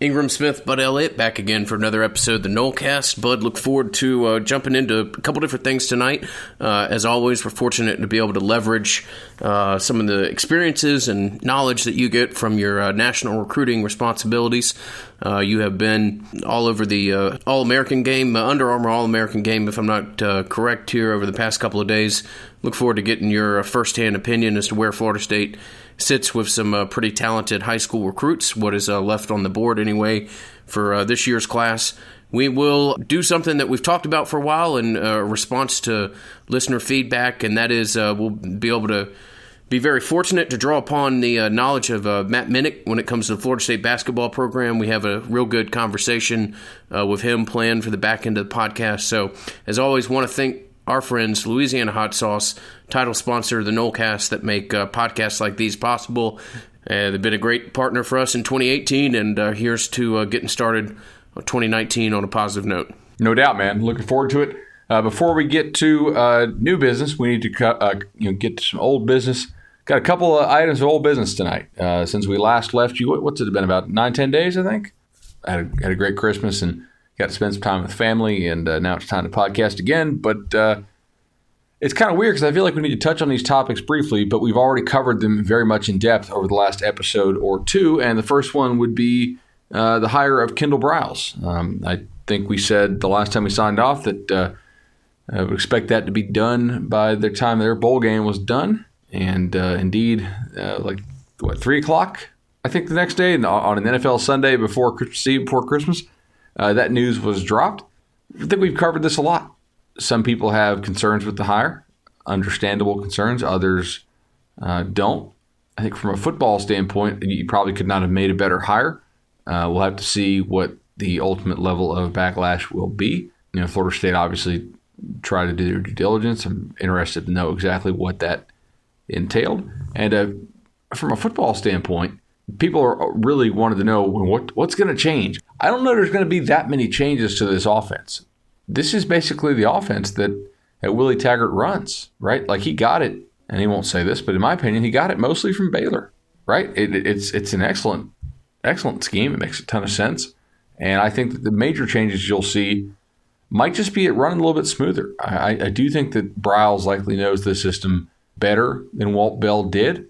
Ingram Smith, Bud Elliott, back again for another episode of the Nolecast. Bud, look forward to uh, jumping into a couple different things tonight. Uh, as always, we're fortunate to be able to leverage uh, some of the experiences and knowledge that you get from your uh, national recruiting responsibilities. Uh, you have been all over the uh, All American game, Under Armour All American game, if I'm not correct here, over the past couple of days. Look forward to getting your firsthand opinion as to where Florida State sits with some uh, pretty talented high school recruits, what is uh, left on the board anyway for uh, this year's class. We will do something that we've talked about for a while in uh, response to listener feedback, and that is uh, we'll be able to be very fortunate to draw upon the uh, knowledge of Matt Minnick when it comes to the Florida State basketball program. We have a real good conversation with him planned for the back end of the podcast. So, as always, want to thank our friends, Louisiana Hot Sauce, title sponsor the Nolecast, that make uh, podcasts like these possible. Uh, they've been a great partner for us in 2018, and uh, here's to uh, getting started 2019 on a positive note. No doubt, man. Looking forward to it. Uh, before we get to uh, new business, we need to you know, get to some old business. Got a couple of items of old business tonight. since we last left you, what's it been about nine, ten days, I think. Had a, had a great Christmas and got to spend some time with family, and uh, now it's time to podcast again. But uh, it's kind of weird because I feel like we need to touch on these topics briefly, but we've already covered them very much in depth over the last episode or two. And the first one would be uh, the hire of Kendall Briles. Um, I think we said the last time we signed off that uh, I would expect that to be done by the time their bowl game was done. And uh, indeed, uh, like what three o'clock? I think the next day on an NFL Sunday before Christmas Eve, before Christmas uh, that news was dropped. I think we've covered this a lot. Some people have concerns with the hire, understandable concerns. Others uh, don't. I think from a football standpoint, you probably could not have made a better hire. Uh, we'll have to see what the ultimate level of backlash will be. You know, Florida State obviously tried to do their due diligence. I'm interested to know exactly what that entailed. And uh, from a football standpoint, people are uh, really wanted to know what what's going to change. I don't know there's going to be that many changes to this offense. This is basically the offense that that Willie Taggart runs, right? Like he got it, and he won't say this, but in my opinion, he got it mostly from Baylor, right? It, it's it's an excellent excellent scheme. It makes a ton of sense, and I think that the major changes you'll see might just be it running a little bit smoother. I, I do think that Briles likely knows the system better than Walt Bell did.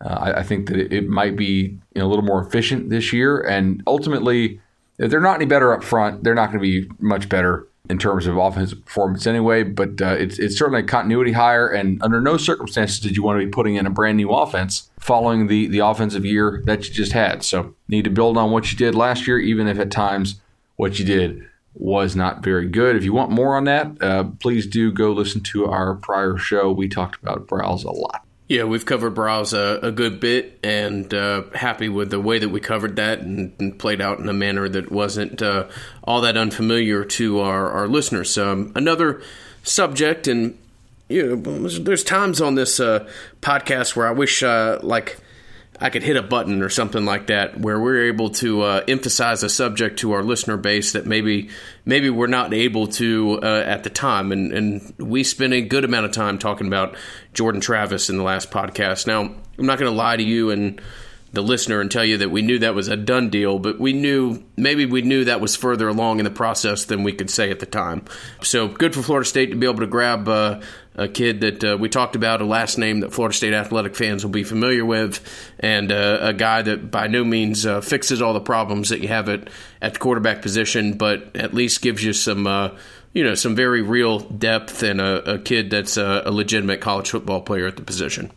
Uh, I, I, think that it, it might be you know, a little more efficient this year, and ultimately if they're not any better up front, they're not going to be much better in terms of offensive performance anyway. But uh, it's, it's certainly a continuity hire, and under no circumstances did you want to be putting in a brand new offense following the, the offensive year that you just had. So, need to build on what you did last year, even if at times what you did was not very good. If you want more on that, uh, please do go listen to our prior show. We talked about Briles a lot. Yeah, we've covered Briles a, a good bit, and uh, happy with the way that we covered that and, and played out in a manner that wasn't uh, all that unfamiliar to our, our listeners. Um, another subject, and you know, there's times on this uh, podcast where I wish, uh, like, I could hit a button or something like that where we're able to uh, emphasize a subject to our listener base that maybe maybe we're not able to uh, at the time. And, and we spent a good amount of time talking about Jordan Travis in the last podcast. Now, I'm not going to lie to you and the listener and tell you that we knew that was a done deal, but we knew maybe we knew that was further along in the process than we could say at the time. So good for Florida State to be able to grab uh, a kid that uh, we talked about, a last name that Florida State athletic fans will be familiar with, and uh, a guy that by no means uh, fixes all the problems that you have at, at the quarterback position, but at least gives you some uh, you know some very real depth and a, a kid that's a, a legitimate college football player at the position.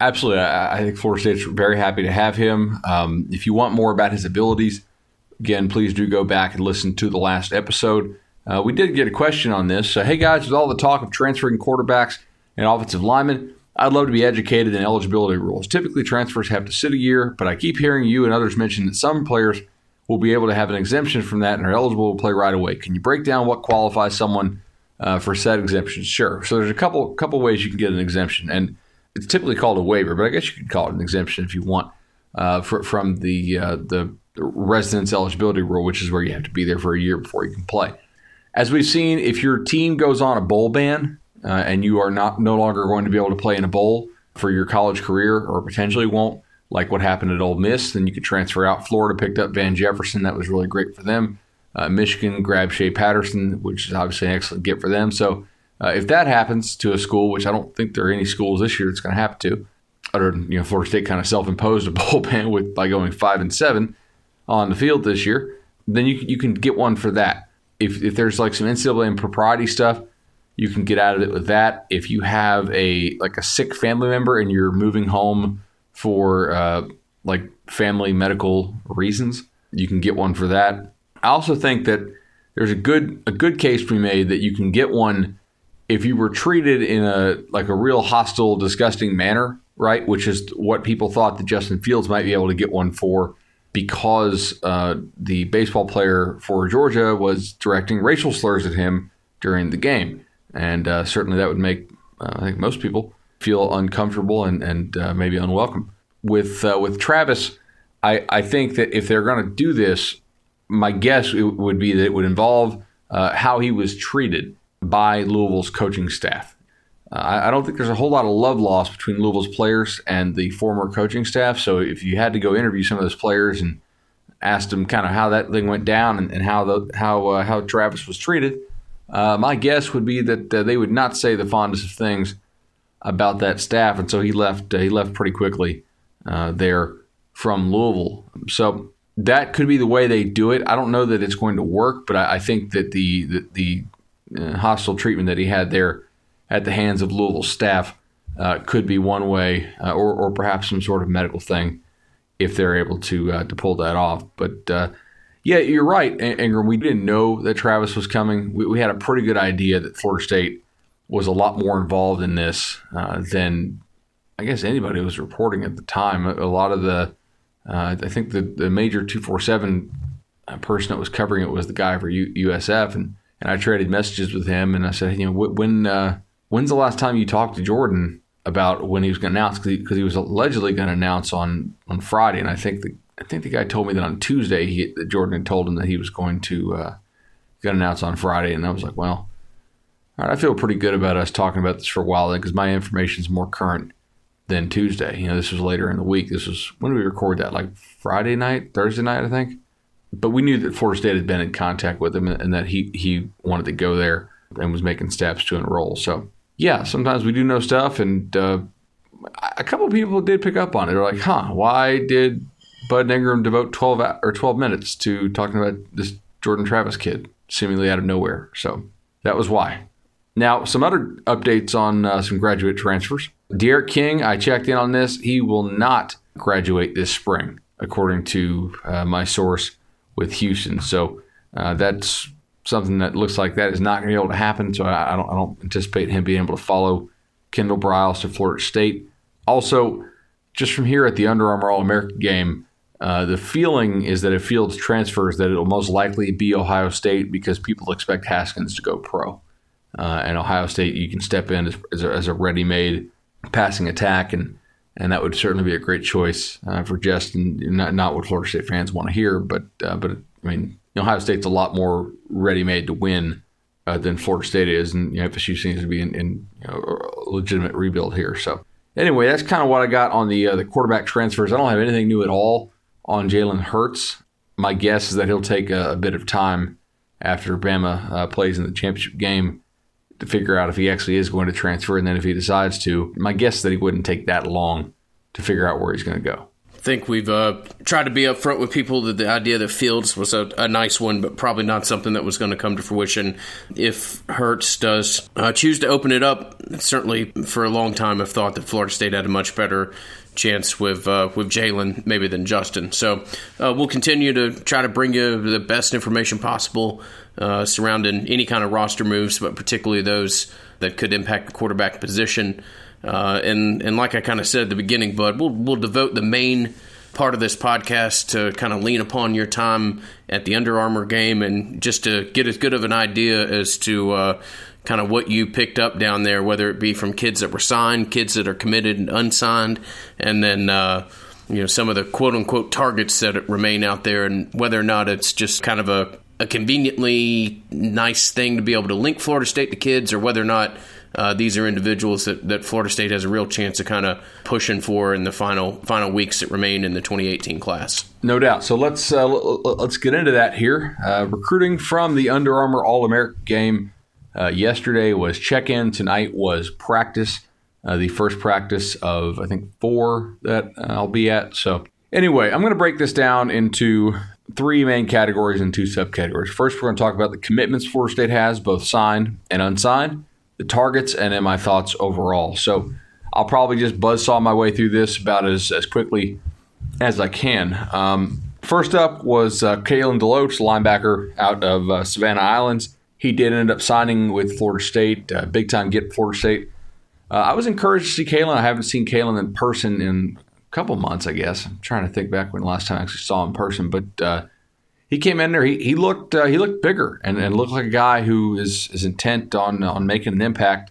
Absolutely. I, I, think Florida State's very happy to have him. Um, if you want more about his abilities, again, please do go back and listen to the last episode. Uh, we did get a question on this. So, hey guys, with all the talk of transferring quarterbacks and offensive linemen, I'd love to be educated in eligibility rules. Typically, transfers have to sit a year, but I keep hearing you and others mention that some players will be able to have an exemption from that and are eligible to play right away. Can you break down what qualifies someone uh, for said exemption? Sure. So, there's a couple couple ways you can get an exemption, and it's typically called a waiver, but I guess you could call it an exemption if you want uh, for, from the uh, the residence eligibility rule, which is where you have to be there for a year before you can play. As we've seen, if your team goes on a bowl ban uh, and you are not no longer going to be able to play in a bowl for your college career, or potentially won't, like what happened at Ole Miss. Then you could transfer out. Florida picked up Van Jefferson. That was really great for them. Uh, Michigan grabbed Shea Patterson, which is obviously an excellent get for them. So uh, if that happens to a school, which I don't think there are any schools this year it's going to happen to, or you know, Florida State kind of self-imposed a bowl ban with by going five and seven on the field this year, then you you can get one for that. If if there's like some NCAA and propriety stuff, you can get out of it with that. If you have a like a sick family member and you're moving home for uh, like family medical reasons, you can get one for that. I also think that there's a good a good case to be made that you can get one if you were treated in a like a real hostile, disgusting manner, right? Which is what people thought that Justin Fields might be able to get one for because uh, the baseball player for Georgia was directing racial slurs at him during the game, and uh, certainly that would make uh, I think most people feel uncomfortable and and uh, maybe unwelcome. With uh, with Travis, I I think that if they're going to do this, my guess would be that it would involve uh, how he was treated by Louisville's coaching staff. Uh, I, don't think there's a whole lot of love lost between Louisville's players and the former coaching staff. So if you had to go interview some of those players and ask them kind of how that thing went down and, and how the how uh, how Travis was treated, uh, my guess would be that uh, they would not say the fondest of things about that staff. And so he left. Uh, he left pretty quickly uh, there from Louisville. So that could be the way they do it. I don't know that it's going to work, but I, I think that the the, the hostile treatment that he had there at the hands of Louisville staff uh, could be one way, uh, or, or perhaps some sort of medical thing if they're able to uh, to pull that off. But uh, yeah, you're right, Ingram. We didn't know that Travis was coming. We, we, had a pretty good idea that Florida State was a lot more involved in this uh, than I guess anybody was reporting at the time. A, lot of the I think the, the major 247 person that was covering it was the guy for U- USF, and and I traded messages with him, and I said, you know, when uh, when's the last time you talked to Jordan about when he was going to announce? Because he, he, was allegedly going to announce on on Friday, and I think the I think the guy told me that on Tuesday he, that Jordan had told him that he was going to uh, going to announce on Friday, and I was like, well, all right, I feel pretty good about us talking about this for a while because my information is more current than Tuesday. You know, this was later in the week. This was when did we record that? Like Friday night, Thursday night, I think but we knew that Florida State had been in contact with him and that he he wanted to go there and was making steps to enroll. So yeah, sometimes we do know stuff, and uh, a couple people did pick up on it. They're like, "Huh, why did Bud Ingram devote twelve or twelve minutes to talking about this Jordan Travis kid, seemingly out of nowhere?" So that was why. Now, some other updates on uh, some graduate transfers. D'Eriq King, I checked in on this. He will not graduate this spring, according to uh, my source with Houston. So uh, that's something that looks like that is not going to be able to happen. So I, I, don't, I don't anticipate him being able to follow Kendall Briles to Florida State. Also, just from here at the Under Armour All American game, uh, the feeling is that if Fields transfers, that it'll most likely be Ohio State because people expect Haskins to go pro. Uh, and Ohio State, you can step in as, as a, a ready-made passing attack, and and that would certainly be a great choice uh, for Justin. Not, not what Florida State fans want to hear, but uh, but I mean, Ohio State's a lot more ready-made to win uh, than Florida State is, and you know, FSU seems to be in, in you know, a legitimate rebuild here. So anyway, that's kind of what I got on the uh, the quarterback transfers. I don't have anything new at all on Jalen Hurts. My guess is that he'll take a, a bit of time after Bama uh, plays in the championship game to figure out if he actually is going to transfer, and then if he decides to, my guess is that he wouldn't take that long to figure out where he's going to go. Think we've uh, tried to be upfront with people that the idea that Fields was a, a, nice one, but probably not something that was going to come to fruition. If Hurts does uh, choose to open it up, certainly for a long time I've thought that Florida State had a much better chance with uh, with Jalen maybe than Justin. So uh, we'll continue to try to bring you the best information possible uh, surrounding any kind of roster moves, but particularly those that could impact the quarterback position. Uh, and and like I kind of said at the beginning, Bud, we'll we'll devote the main part of this podcast to kind of lean upon your time at the Under Armour game and just to get as good of an idea as to uh, kind of what you picked up down there, whether it be from kids that were signed, kids that are committed and unsigned, and then. Uh, you know some of the quote unquote targets that remain out there, and whether or not it's just kind of a a conveniently nice thing to be able to link Florida State to kids, or whether or not uh, these are individuals that, that Florida State has a real chance of kind of pushing for in the final final weeks that remain in the 2018 class. No doubt. So let's uh, let's get into that here. Uh, recruiting from the Under Armour All American game uh, yesterday was check in. Tonight was practice. Uh, the first practice of I think four that I'll be at. So anyway, I'm going to break this down into three main categories and two subcategories. First, we're going to talk about the commitments Florida State has, both signed and unsigned, the targets, and then my thoughts overall. So I'll probably just buzzsaw my way through this about as, as quickly as I can. Um, first up was uh, Kalen DeLoach, linebacker out of uh, Savannah Islands. He did end up signing with Florida State, uh, big time get Florida State. Uh, I was encouraged to see Kalen. I haven't seen Kalen in person in a couple months, I guess. I'm trying to think back when last time I actually saw him in person, but uh, he came in there. He, he looked uh, he looked bigger and, and looked like a guy who is, is intent on on making an impact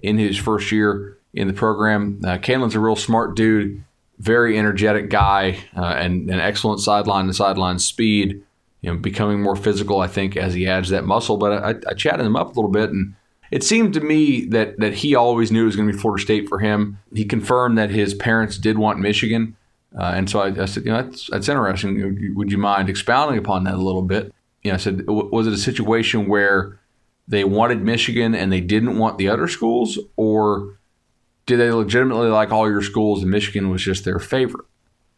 in his first year in the program. Uh, a real smart dude, very energetic guy, uh, and an excellent sideline to sideline speed. You know, becoming more physical, I think, as he adds that muscle. But I, I chatted him up a little bit and it seemed to me that that he always knew it was going to be Florida State for him. He confirmed that his parents did want Michigan, uh, and so I, I, said, you know, that's that's interesting. Would you mind expounding upon that a little bit? You know, I said, was it a situation where they wanted Michigan and they didn't want the other schools, or did they legitimately like all your schools and Michigan was just their favorite?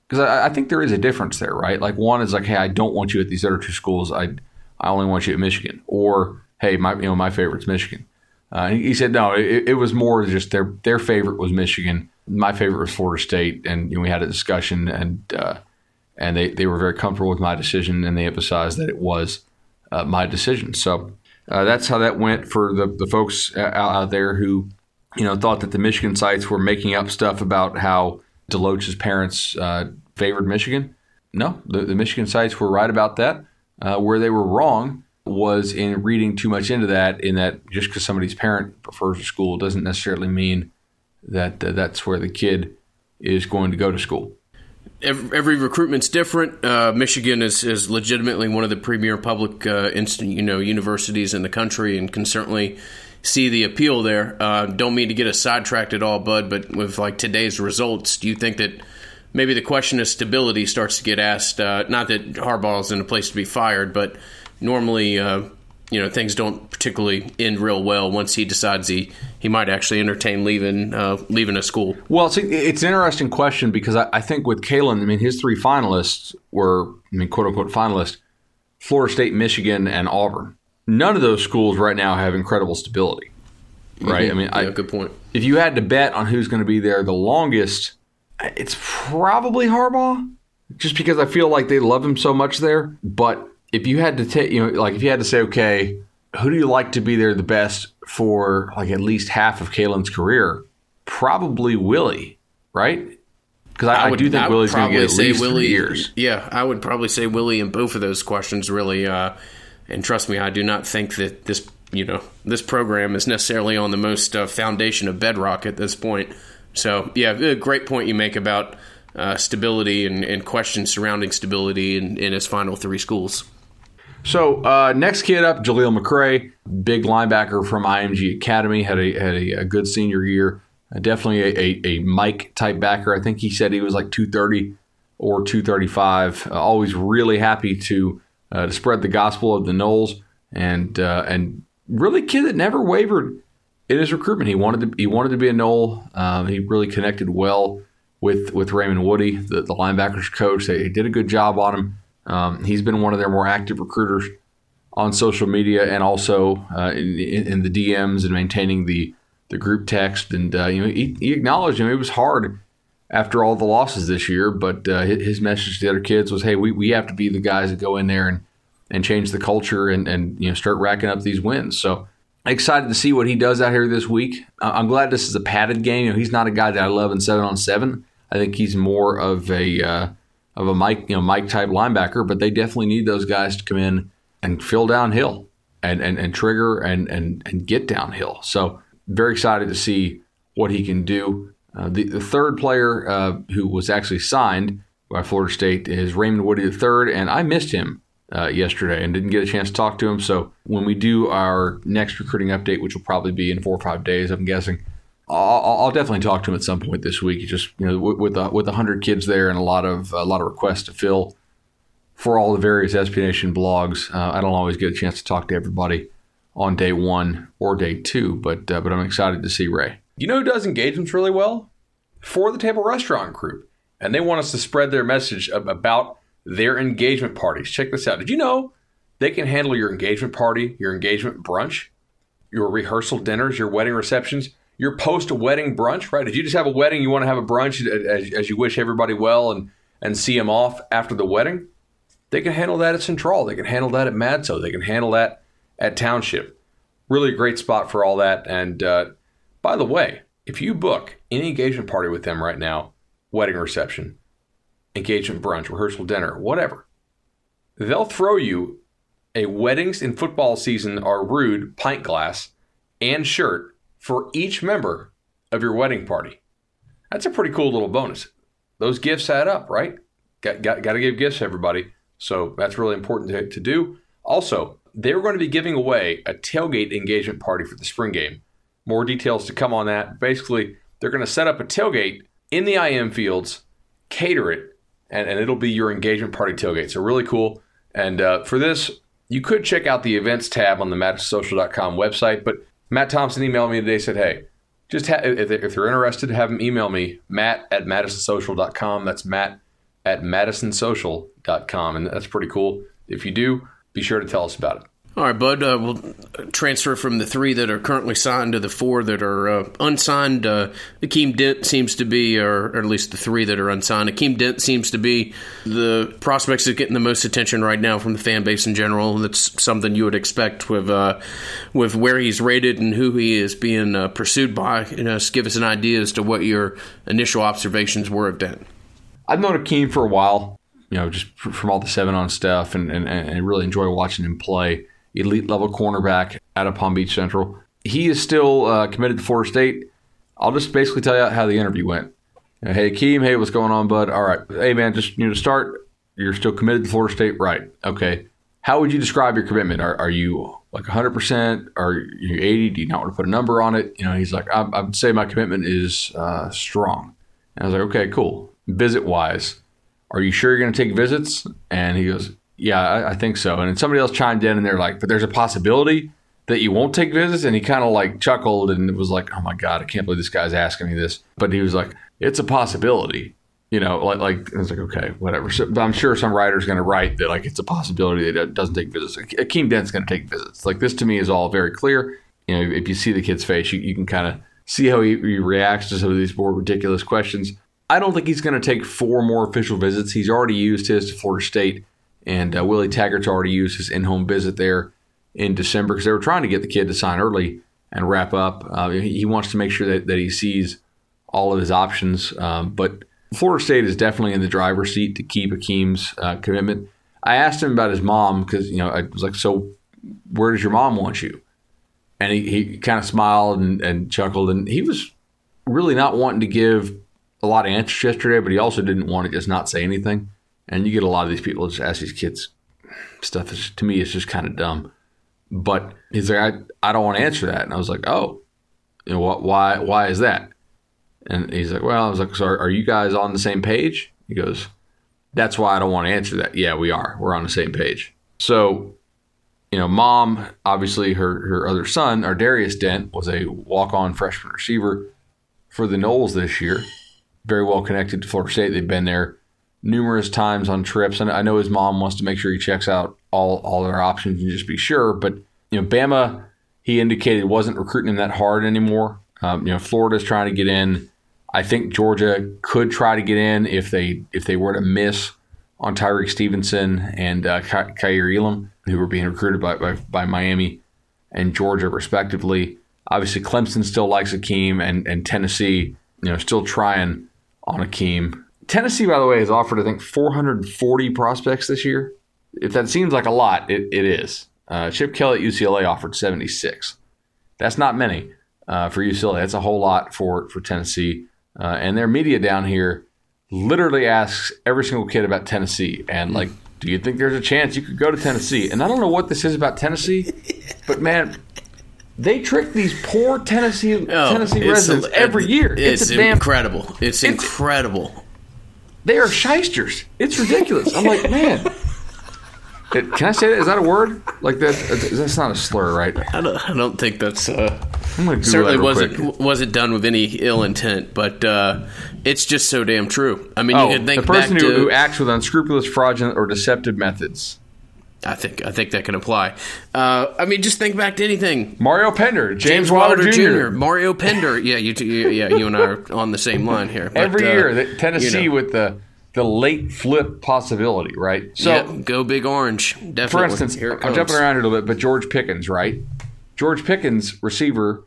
Because I, I think there is a difference there, right? Like one is like, hey, I don't want you at these other two schools. I I only want you at Michigan, or hey, my you know my favorite's Michigan. Uh, he said no, it, it, was more just their their favorite was Michigan. My favorite was Florida State, and you know, we had a discussion, and uh, and they, they were very comfortable with my decision, and they emphasized that it was uh, my decision. So uh, that's how that went for the the folks out, out there who you know thought that the Michigan sites were making up stuff about how DeLoach's parents uh, favored Michigan. No, the, the Michigan sites were right about that. Uh, where they were wrong was in reading too much into that, in that just because somebody's parent prefers a school doesn't necessarily mean that uh, that's where the kid is going to go to school. Every, every recruitment's different. Uh, Michigan is, is legitimately one of the premier public uh, you know universities in the country, and can certainly see the appeal there. Uh, don't mean to get us sidetracked at all, Bud, but with like today's results, do you think that maybe the question of stability starts to get asked? Uh, not that Harbaugh is in a place to be fired, but normally, uh, you know, things don't particularly end real well once he decides he, he might actually entertain leaving uh, leaving a school. Well, it's, it's an interesting question because I, I think with Kalen, I mean, his three finalists were, I mean, quote unquote finalists, Florida State, Michigan, and Auburn. None of those schools right now have incredible stability, right? Mm-hmm. I mean, yeah, I, good point. If you had to bet on who's going to be there the longest, it's probably Harbaugh, just because I feel like they love him so much there. But if you had to take, you know, like if you had to say, okay, who do you like to be there the best for like at least half of Kalen's career? Probably Willie, right? Because I, I, I, do think I Willie's going to get at least Willie, three years. Yeah, I would probably say Willie in both of those questions, really. Uh, and trust me, I do not think that this, you know, this program is necessarily on the most uh, foundation of bedrock at this point. So, yeah, a great point you make about uh, stability and, and, questions surrounding stability in, in his final three schools. So uh, next kid up, Jaleel McRae, big linebacker from IMG Academy, had a had a, a good senior year. Uh, definitely a, a, a, Mike type backer. I think he said he was like 230 or 235. Uh, always really happy to uh, to spread the gospel of the Noles and uh, and really kid that never wavered in his recruitment. He wanted to he wanted to be a Nole. Um, he really connected well with with Raymond Woodie, the, the linebackers coach. They, they did a good job on him. Um, he's been one of their more active recruiters on social media and also uh, in, in, the DMs and maintaining the the group text. And uh, you know, he, he, acknowledged you know, it was hard after all the losses this year, but uh, his message to the other kids was, "Hey, we, we have to be the guys that go in there and and change the culture and and you know start racking up these wins." So. Excited to see what he does out here this week. I'm glad this is a padded game. You know, he's not a guy that I love in seven on seven. I think he's more of a uh, of a Mike, you know, Mike type linebacker, but they definitely need those guys to come in and fill downhill and, and, and trigger and, and, and get downhill. So very excited to see what he can do. Uh, the, the third player uh, who was actually signed by Florida State is Raymond Woodie III, and I missed him uh, yesterday and didn't get a chance to talk to him. So when we do our next recruiting update, which will probably be in four or five days, I'm guessing, I'll, I'll definitely talk to him at some point this week. Just you know, with a, with hundred kids there and a lot of a lot of requests to fill for all the various SB Nation blogs, uh, I don't always get a chance to talk to everybody on day one or day two, but uh, but I'm excited to see Ray. You know who does engagements really well? For the Table Restaurant Group. And they want us to spread their message about their engagement parties. Check this out. Did you know they can handle your engagement party, your engagement brunch, your rehearsal dinners, your wedding receptions, your post wedding brunch, right? If you just have a wedding, you want to have a brunch as, as, you wish everybody well and, and see them off after the wedding, they can handle that at Central. They can handle that at Madso. They can handle that at Township. Really a great spot for all that. And uh, by the way, if you book any engagement party with them right now, wedding reception, engagement brunch, rehearsal dinner, whatever, they'll throw you a weddings in football season are rude pint glass and shirt for each member of your wedding party. That's a pretty cool little bonus. Those gifts add up, right? Got, got, got to give gifts to everybody. So that's really important to, to do. Also, they're going to be giving away a tailgate engagement party for the spring game. More details to come on that. Basically, they're going to set up a tailgate in the IM fields, cater it, and, and it'll be your engagement party tailgate. So, really cool. And uh, for this, you could check out the events tab on the MadisonSocial.com website. But Matt Thompson emailed me today, said, hey, just ha- if, you're interested, have him email me, matt at MadisonSocial.com. That's matt at MadisonSocial.com. And that's pretty cool. If you do, be sure to tell us about it. All right, Bud. Uh, we'll transfer from the three that are currently signed to the four that are uh, unsigned. Uh, Akeem Dent seems to be, or, or, at least the three that are unsigned. Akeem Dent seems to be the prospects that getting the most attention right now from the fan base in general. That's something you would expect with uh, with where he's rated and who he is being uh, pursued by. You know, just give us an idea as to what your initial observations were of Dent. I've known Akeem for a while. You know, just from all the seven on stuff, and, and, and really enjoy watching him play elite level cornerback out of Palm Beach Central. He is still uh, committed to Florida State. I'll just basically tell you how the interview went. You know, hey, Keem, hey, what's going on, bud? All right. Hey, man, just you know, to start, you're still committed to Florida State, right? Okay. How would you describe your commitment? Are, are you like 100%? Are you 80? Do you not want to put a number on it? You know, he's like, I, I would say my commitment is uh, strong. And I was like, okay, cool. Visit wise, are you sure you're going to take visits? And he goes, yeah, I, I, think so. And somebody else chimed in and they're like, but there's a possibility that you won't take visits. And he kind of like chuckled and it was like, oh my God, I can't believe this guy's asking me this. But he was like, it's a possibility. You know, like, like I was like, okay, whatever. So, but I'm sure some writer's going to write that like it's a possibility that it doesn't take visits. Akeem uh, Dent's going to take visits. Like this to me is all very clear. You know, if you see the kid's face, you, you can kind of see how he, he reacts to some of these more ridiculous questions. I don't think he's going to take four more official visits. He's already used his to Florida State and uh, Willie Taggart's already used his in home visit there in December because they were trying to get the kid to sign early and wrap up. Uh, he wants to make sure that, that he sees all of his options. Um, but Florida State is definitely in the driver's seat to keep Akeem's uh, commitment. I asked him about his mom because, you know, I was like, so where does your mom want you? And he, he kind of smiled and, and chuckled. And he was really not wanting to give a lot of answers yesterday, but he also didn't want to just not say anything. And you get a lot of these people just ask these kids stuff. To me, it's just kind of dumb. But he's like, I, I don't want to answer that. And I was like, oh, you know, why, why is that? And he's like, well, I was like, so are, are you guys on the same page? He goes, that's why I don't want to answer that. Yeah, we are. We're on the same page. So, you know, mom, obviously her, her other son, our Darius Dent, was a walk on freshman receiver for the Noles this year. Very well connected to Florida State. They've been there numerous times on trips, and I know his mom wants to make sure he checks out all all their options and just be sure. But you know, Bama, he indicated wasn't recruiting him that hard anymore. Um, you know, Florida's trying to get in. I think Georgia could try to get in if they if they were to miss on Tyrique Stevenson and uh, Elam, who were being recruited by, by, by Miami and Georgia respectively. Obviously, Clemson still likes Akeem, and and Tennessee, you know, still trying on Akeem. Tennessee, by the way, has offered, I think, 440 prospects this year. If that seems like a lot, it, it is. Uh, Chip Kelly at UCLA offered 76. That's not many uh, for UCLA. That's a whole lot for, for Tennessee. Uh, and their media down here literally asks every single kid about Tennessee and like, Do you think there's a chance you could go to Tennessee? And I don't know what this is about Tennessee, but man, they trick these poor Tennessee Oh, Tennessee residents a- every year. It's, It's, damn. incredible. It's, incredible. They are shysters. It's ridiculous. I'm like, man. It- can I say that? Is that a word? Like that? That's not a slur, right? I don't, I don't think that's uh, certainly wasn't quick. wasn't done with any ill intent, but uh, it's just so damn true. I mean, Oh, you can think the person who, to. who acts with unscrupulous, fraudulent, or deceptive methods. I think I think that can apply. Uh, I mean, just think back to anything. Mario Pender, James, James Wilder, Wilder Jr. Jr., Mario Pender. Yeah, you, you yeah you and I are on the same line here. But, Every uh, year, that Tennessee you know. with the the late flip possibility, right? So, yeah, go big orange. Definitely. for instance, here I'm jumping around a little bit, but George Pickens, right? George Pickens, receiver,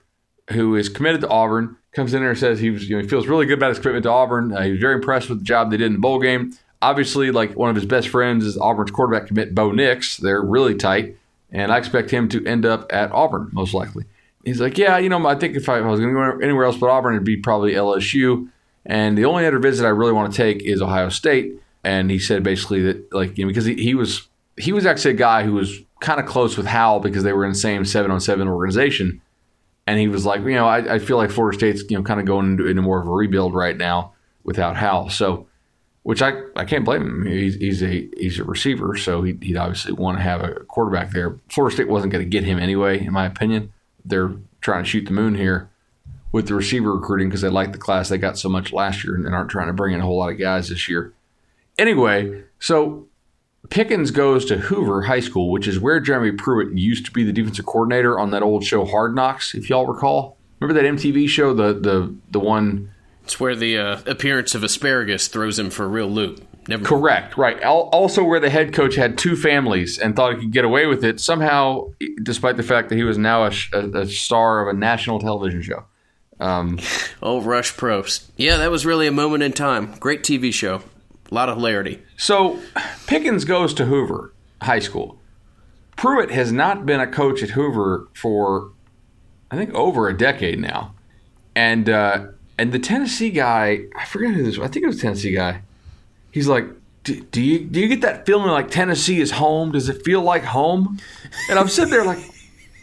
who is committed to Auburn, comes in there and says he was, you know, he feels really good about his commitment to Auburn. Uh, he was very impressed with the job they did in the bowl game. Obviously, like one of his best friends is Auburn's quarterback commit Bo Nix. They're really tight, and I expect him to end up at Auburn most likely. He's like, yeah, you know, I think if I, if I was going to go anywhere else but Auburn, it'd be probably LSU. And the only other visit I really want to take is Ohio State. And he said basically that, like, you know, because he, he was he was actually a guy who was kind of close with Howell because they were in the same seven on seven organization. And he was like, you know, I, I feel like Florida State's you know kind of going into, into more of a rebuild right now without Howell. So, which I, I can't blame him. He's, he's a he's a receiver, so he, he'd obviously want to have a quarterback there. Florida State wasn't going to get him anyway, in my opinion. They're trying to shoot the moon here with the receiver recruiting because they like the class they got so much last year and aren't trying to bring in a whole lot of guys this year. Anyway, so Pickens goes to Hoover High School, which is where Jeremy Pruitt used to be the defensive coordinator on that old show Hard Knocks, if y'all recall. Remember that MTV show, the the the one It's where the uh, appearance of asparagus throws him for a real loop. Never. Correct, right. Also, where the head coach had two families and thought he could get away with it somehow, despite the fact that he was now a, a, a star of a national television show. Oh, Rush Propst. Yeah, that was really a moment in time. Great TV show. A lot of hilarity. So, Pickens goes to Hoover High School. Pruitt has not been a coach at Hoover for, I think, over a decade now, and uh, and the Tennessee guy, I forget who this. was. I think it was Tennessee guy. He's like, do, do you do you get that feeling like Tennessee is home? Does it feel like home? And I'm sitting there like,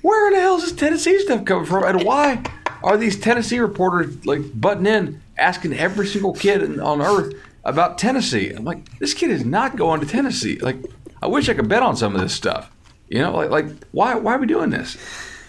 where in the hell is this Tennessee stuff coming from? And why are these Tennessee reporters like butting in, asking every single kid on earth about Tennessee? I'm like, this kid is not going to Tennessee. Like, I wish I could bet on some of this stuff. You know, like like why why are we doing this?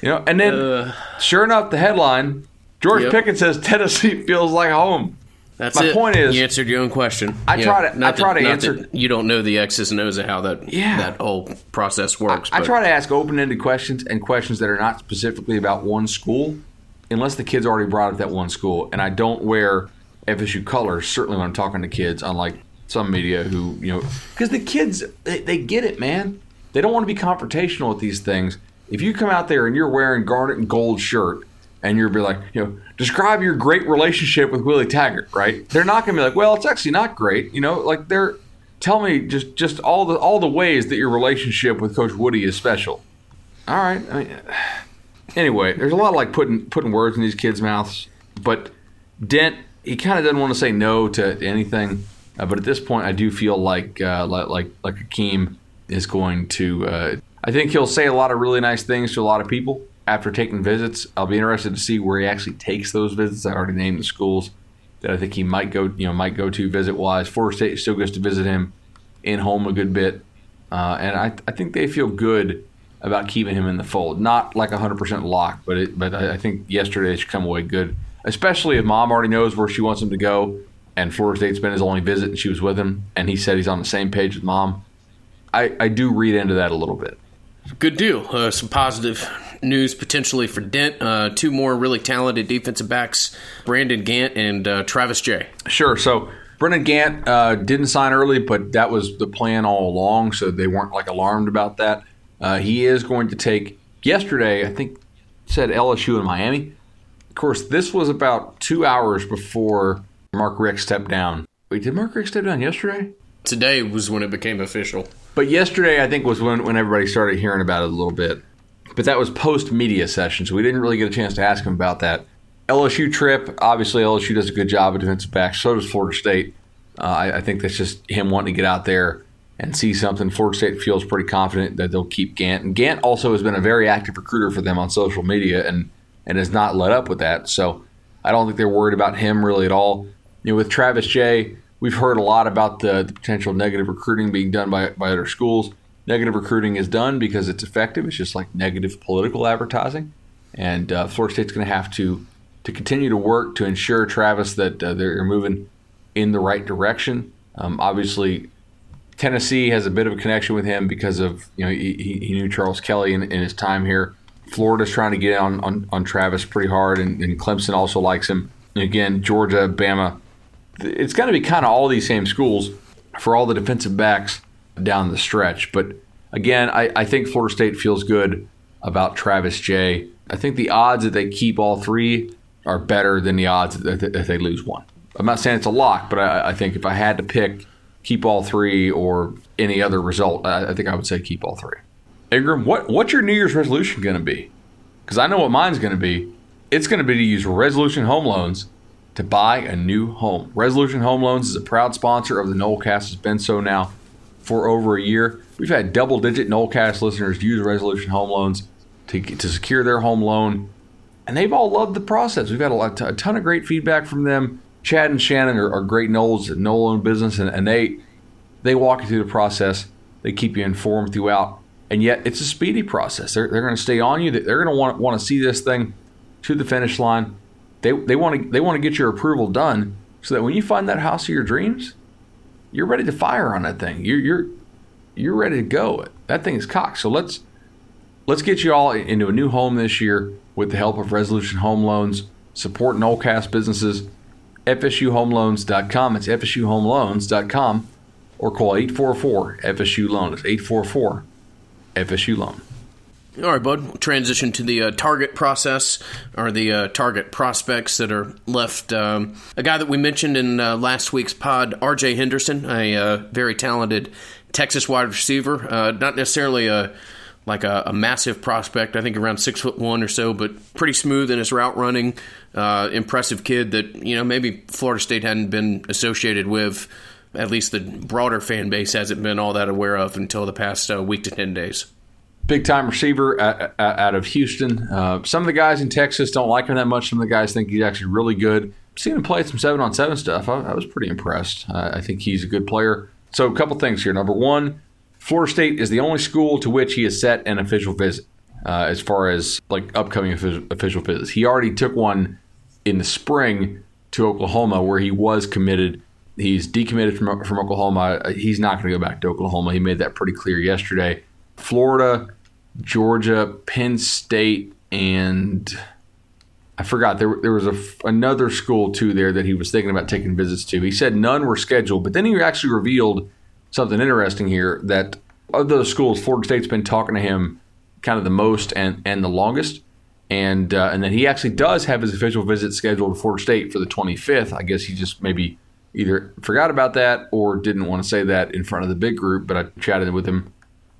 You know, and then uh. sure enough, the headline: George Yep. Pickens says Tennessee feels like home. That's My it. point is- you answered your own question. I try to- I not try to not answer- You don't know the X's and O's of how that Yeah. that whole process works. I but- try to ask open-ended questions and questions that are not specifically about one school, unless the kid's already brought up that one school. And I don't wear FSU colors certainly when I'm talking to kids, unlike some media who you know, because the kids they, they get it, man. They don't want to be confrontational with these things. If you come out there and you're wearing garnet and gold shirt and you're be like, you know, describe your great relationship with Willie Taggart, right? They're not going to be like, well, it's actually not great, you know, like they're tell me just just all the all the ways that your relationship with Coach Woodie is special. All right, I mean, anyway, there's a lot of like putting putting words in these kids' mouths, but Dent he kind of doesn't want to say no to anything. Uh, but at this point, I do feel like uh, like like like Akeem is going to. Uh, I think he'll say a lot of really nice things to a lot of people after taking visits. I'll be interested to see where he actually takes those visits. I already named the schools that I think he might go. You know, might go to visit wise. Florida State still goes to visit him in home a good bit, uh, and I I think they feel good about keeping him in the fold. Not like 100% lock, but it, but I I think yesterday it should come away good, especially if mom already knows where she wants him to go, and Florida State's been his only visit, and she was with him, and he said he's on the same page with mom. I, I do read into that a little bit. Good deal. Uh, some positive news potentially for Dent. Uh, two more really talented defensive backs, Brandon Gant and uh, Travis Jay. Sure. So Brennan Gant uh, didn't sign early, but that was the plan all along, so they weren't like alarmed about that. Uh, he is going to take yesterday. I think said LSU and Miami. Of course, this was about two hours before Mark Richt stepped down. Wait, did Mark Richt step down yesterday? Today was when it became official. But yesterday, I think, was when, when everybody started hearing about it a little bit. But that was post media session, so we didn't really get a chance to ask him about that. LSU trip, obviously, LSU does a good job of defensive back. So does Florida State. Uh, I, I think that's just him wanting to get out there and see something. Florida State feels pretty confident that they'll keep Gant. And Gant also has been a very active recruiter for them on social media and, and has not let up with that. So I don't think they're worried about him really at all. You know, with Travis Jay, we've heard a lot about the, the potential negative recruiting being done by, by other schools. Negative recruiting is done because it's effective. It's just like negative political advertising. And uh, Florida State's going to have to to continue to work to ensure Travis that uh, they're moving in the right direction. Um, obviously, Tennessee has a bit of a connection with him because of you know he, he knew Charles Kelly in, in, his time here. Florida's trying to get on on, on Travis pretty hard, and, and, Clemson also likes him. Again, Georgia, Bama, it's going to be kind of all these same schools for all the defensive backs down the stretch. But again, I, I think Florida State feels good about Travis Jay. I think the odds that they keep all three are better than the odds that, that they lose one. I'm not saying it's a lock, but I, I, think if I had to pick, keep all three or any other result, I, I think I would say keep all three. Ingram, what what's your New Year's resolution going to be? Because I know what mine's going to be. It's going to be to use Resolution Home Loans to buy a new home. Resolution Home Loans is a proud sponsor of the Nolecast. Has been so now for over a year. We've had double-digit Nolecast listeners use Resolution Home Loans to to secure their home loan and they've all loved the process. We've had a, lot, a ton of great feedback from them. Chad and Shannon are, are great Noles at Nole Own Business, and, and they they walk you through the process. They keep you informed throughout, and yet it's a speedy process. They're, they're going to stay on you. They're going to want want to see this thing to the finish line. They they want to they want to get your approval done so that when you find that house of your dreams, you're ready to fire on that thing. You're you're you're ready to go. That thing is cocked. So let's let's get you all into a new home this year with the help of Resolution Home Loans. Support Nolecast businesses. FSUHomeLoans.com. It's FSUHomeLoans.com or call 844 FSU Loan. It's 844 FSU Loan. All right, bud. Transition to the uh, target process or the uh, target prospects that are left. Um, a guy that we mentioned in uh, last week's pod, R.J. Henderson, a uh, very talented Texas wide receiver. Uh, not necessarily a like a, a, massive prospect. I think around six foot one or so, but pretty smooth in his route running. Uh, impressive kid that you know maybe Florida State hadn't been associated with. At least the broader fan base hasn't been all that aware of until the past week to ten days. Big time receiver out of Houston. Uh, some of the guys in Texas don't like him that much. Some of the guys think he's actually really good. Seen him play some seven on seven stuff. I, I was pretty impressed. I think he's a good player. So a couple things here. Number one, Florida State is the only school to which he has set an official visit uh, as far as like upcoming official visits. He already took one in the spring to Oklahoma where he was committed. He's decommitted from, from Oklahoma. He's not going to go back to Oklahoma. He made that pretty clear yesterday. Florida, Georgia, Penn State, and I forgot there, there was a, another school too there that he was thinking about taking visits to. He said none were scheduled, but then he actually revealed something interesting here that of those schools, Florida State's been talking to him kind of the most and, and the longest. And uh, and then he actually does have his official visit scheduled to Florida State for the 25th. I guess he just maybe either forgot about that or didn't want to say that in front of the big group. But I chatted with him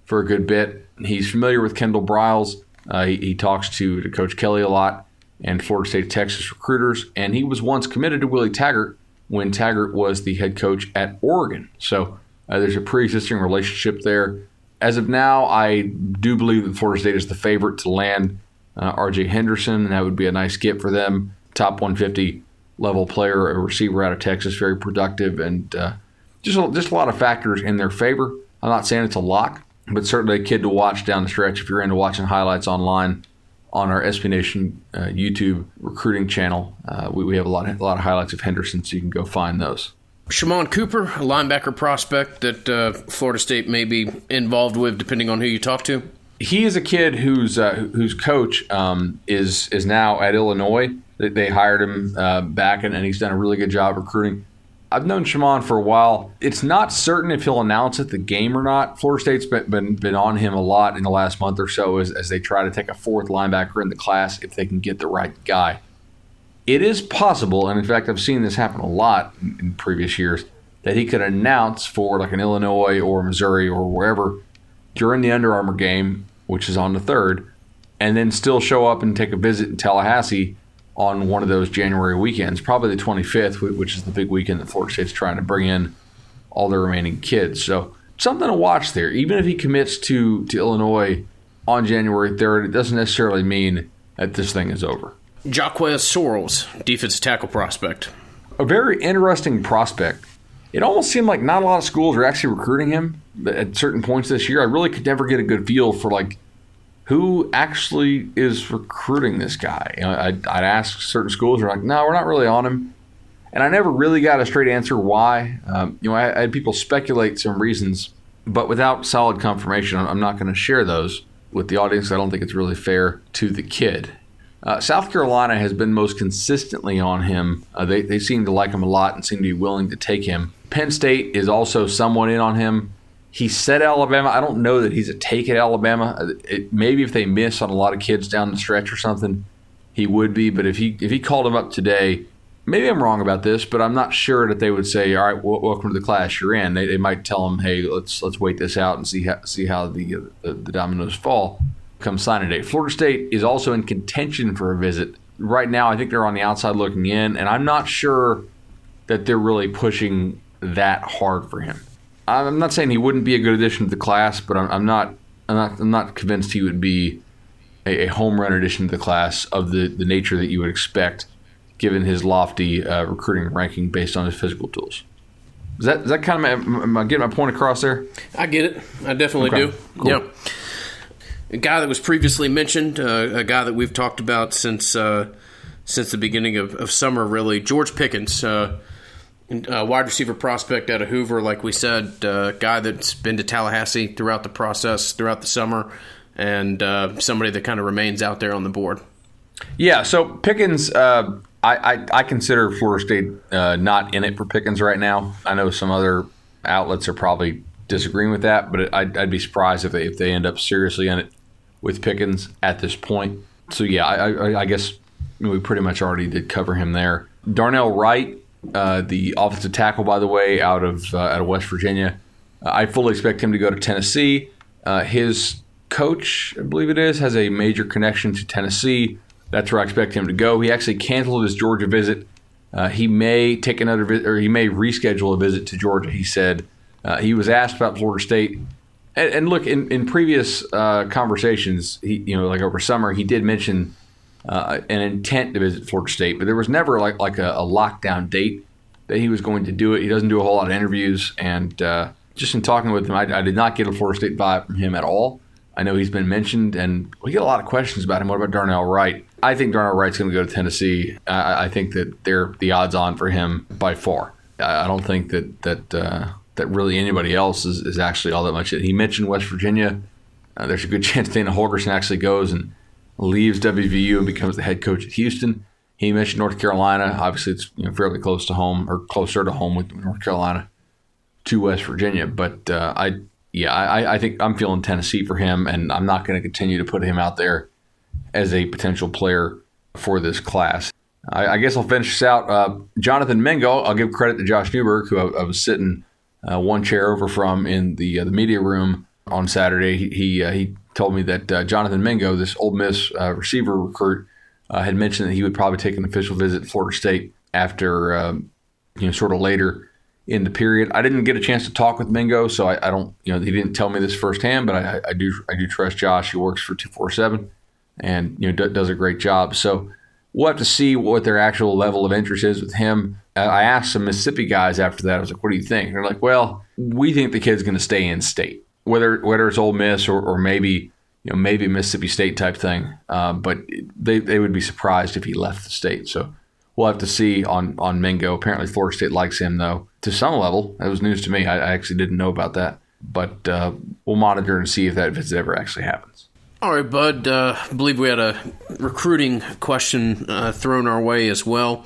for a good bit. He's familiar with Kendall Briles. Uh, he, he, talks to, to Coach Kelly a lot and Florida State Texas recruiters. And he was once committed to Willie Taggart when Taggart was the head coach at Oregon. So uh, there's a pre-existing relationship there. As of now, I do believe that Florida State is the favorite to land uh, R.J. Henderson, and that would be a nice get for them. Top 150 level player, a receiver out of Texas, very productive, and uh, just a, just a lot of factors in their favor. I'm not saying it's a lock, but certainly a kid to watch down the stretch if you're into watching highlights online on our SB Nation uh, YouTube recruiting channel. Uh, we, we have a lot, of, a lot of highlights of Henderson, so you can go find those. Shimon Cooper, a linebacker prospect that uh, Florida State may be involved with, depending on who you talk to. He is a kid whose uh, whose coach um, is is now at Illinois. They hired him uh, back, and, and he's done a really good job recruiting. I've known Shimon for a while. It's not certain if he'll announce at the game or not. Florida State's been, been, been on him a lot in the last month or so as, as they try to take a fourth linebacker in the class if they can get the right guy it is possible, and in fact, I've seen this happen a lot in, in previous years, that he could announce for like an Illinois or Missouri or wherever during the Under Armour game, which is on the third, and then still show up and take a visit in Tallahassee on one of those January weekends, probably the 25th, which is the big weekend that Florida State's trying to bring in all the remaining kids. So something to watch there. Even if he commits to to Illinois on January 3rd, it doesn't necessarily mean that this thing is over. Jaquez Sorrells, defensive tackle prospect. A very interesting prospect. It almost seemed like not a lot of schools are actually recruiting him at certain points this year. I really could never get a good feel for like who actually is recruiting this guy. You know, I'd, I'd ask certain schools, they're like, no, we're not really on him. And I never really got a straight answer why. Um, you know, I, I, had people speculate some reasons, but without solid confirmation, I'm not going to share those with the audience. I don't think it's really fair to the kid. Uh, South Carolina has been most consistently on him. Uh, they, they seem to like him a lot and seem to be willing to take him. Penn State is also somewhat in on him. He said Alabama. I don't know that he's a take at Alabama. Uh, it, maybe if they miss on a lot of kids down the stretch or something, he would be. But if he if he called him up today, maybe I'm wrong about this, but I'm not sure that they would say, "All right, w- welcome to the class you're in." They, they might tell him, "Hey, let's let's wait this out and see how see how the the, the dominoes fall." Come signing day. Florida State is also in contention for a visit right now. I think they're on the outside looking in, and I'm not sure that they're really pushing that hard for him. I'm not saying he wouldn't be a good addition to the class, but I'm, I'm not I'm not I'm not convinced he would be a, a home run addition to the class of the the nature that you would expect given his lofty uh, recruiting ranking based on his physical tools. Is that is that kind of my, am I getting my point across there? I get it. I definitely okay. do. Cool. Yeah. A guy that was previously mentioned, uh, a guy that we've talked about since uh, since the beginning of, of, summer, really. George Pickens, uh, wide receiver prospect out of Hoover, like we said, uh, guy that's been to Tallahassee throughout the process, throughout the summer, and uh, somebody that kind of remains out there on the board. Yeah, so Pickens, uh, I, I, I, consider Florida State uh, not in it for Pickens right now. I know some other outlets are probably disagreeing with that, but I'd, I'd be surprised if they if they end up seriously in it with Pickens at this point. So yeah, I, I, I guess we pretty much already did cover him there. Darnell Wright, uh, the offensive tackle, by the way, out of uh, out of West Virginia. Uh, I fully expect him to go to Tennessee. Uh, his coach, I believe it is, has a major connection to Tennessee. That's where I expect him to go. He actually canceled his Georgia visit. Uh, he may take another visit, or he may reschedule a visit to Georgia. He said he was asked about Florida State, and, look in, in previous conversations, he you know like over summer, he did mention uh, an intent to visit Florida State, but there was never like like a, a, lockdown date that he was going to do it. He doesn't do a whole lot of interviews, and uh, just in talking with him, I, I did not get a Florida State vibe from him at all. I know he's been mentioned, and we get a lot of questions about him. What about Darnell Wright? I think Darnell Wright's going to go to Tennessee. I, I, think that they're the odds on for him by far. I, I don't think that that uh, that really anybody else is, is actually all that much. He mentioned West Virginia. Uh, there's a good chance Dana Holgorsen actually goes and leaves WVU and becomes the head coach at Houston. He mentioned North Carolina. Obviously, it's you know, fairly close to home or closer to home with North Carolina to West Virginia. But uh, I yeah, I, I think I'm feeling Tennessee for him, and I'm not going to continue to put him out there as a potential player for this class. I, I guess I'll finish this out. Uh, Jonathan Mingo, I'll give credit to Josh Newberg, who I, I was sitting uh, one chair over from in the uh, the media room on Saturday. He he, uh, he told me that uh, Jonathan Mingo, this Ole Miss uh, receiver recruit, had mentioned that he would probably take an official visit to Florida State after um, you know sort of later in the period. I didn't get a chance to talk with Mingo, so I, I don't, you know, he didn't tell me this firsthand, but I, I do, I do trust Josh. He works for two four seven, and you know, d- does a great job. So we'll have to see what their actual level of interest is with him. I asked some Mississippi guys after that. I was like, "What do you think?" And they're like, "Well, we think the kid's going to stay in state, whether whether it's Ole Miss or, or maybe." You know, maybe Mississippi State type thing, uh, but they, they would be surprised if he left the state. So we'll have to see on on Mingo. Apparently, Florida State likes him though to some level. That was news to me. I, I actually didn't know about that, but uh, we'll monitor and see if that visit ever actually happens. All right, Bud. Uh, I believe we had a recruiting question uh, thrown our way as well.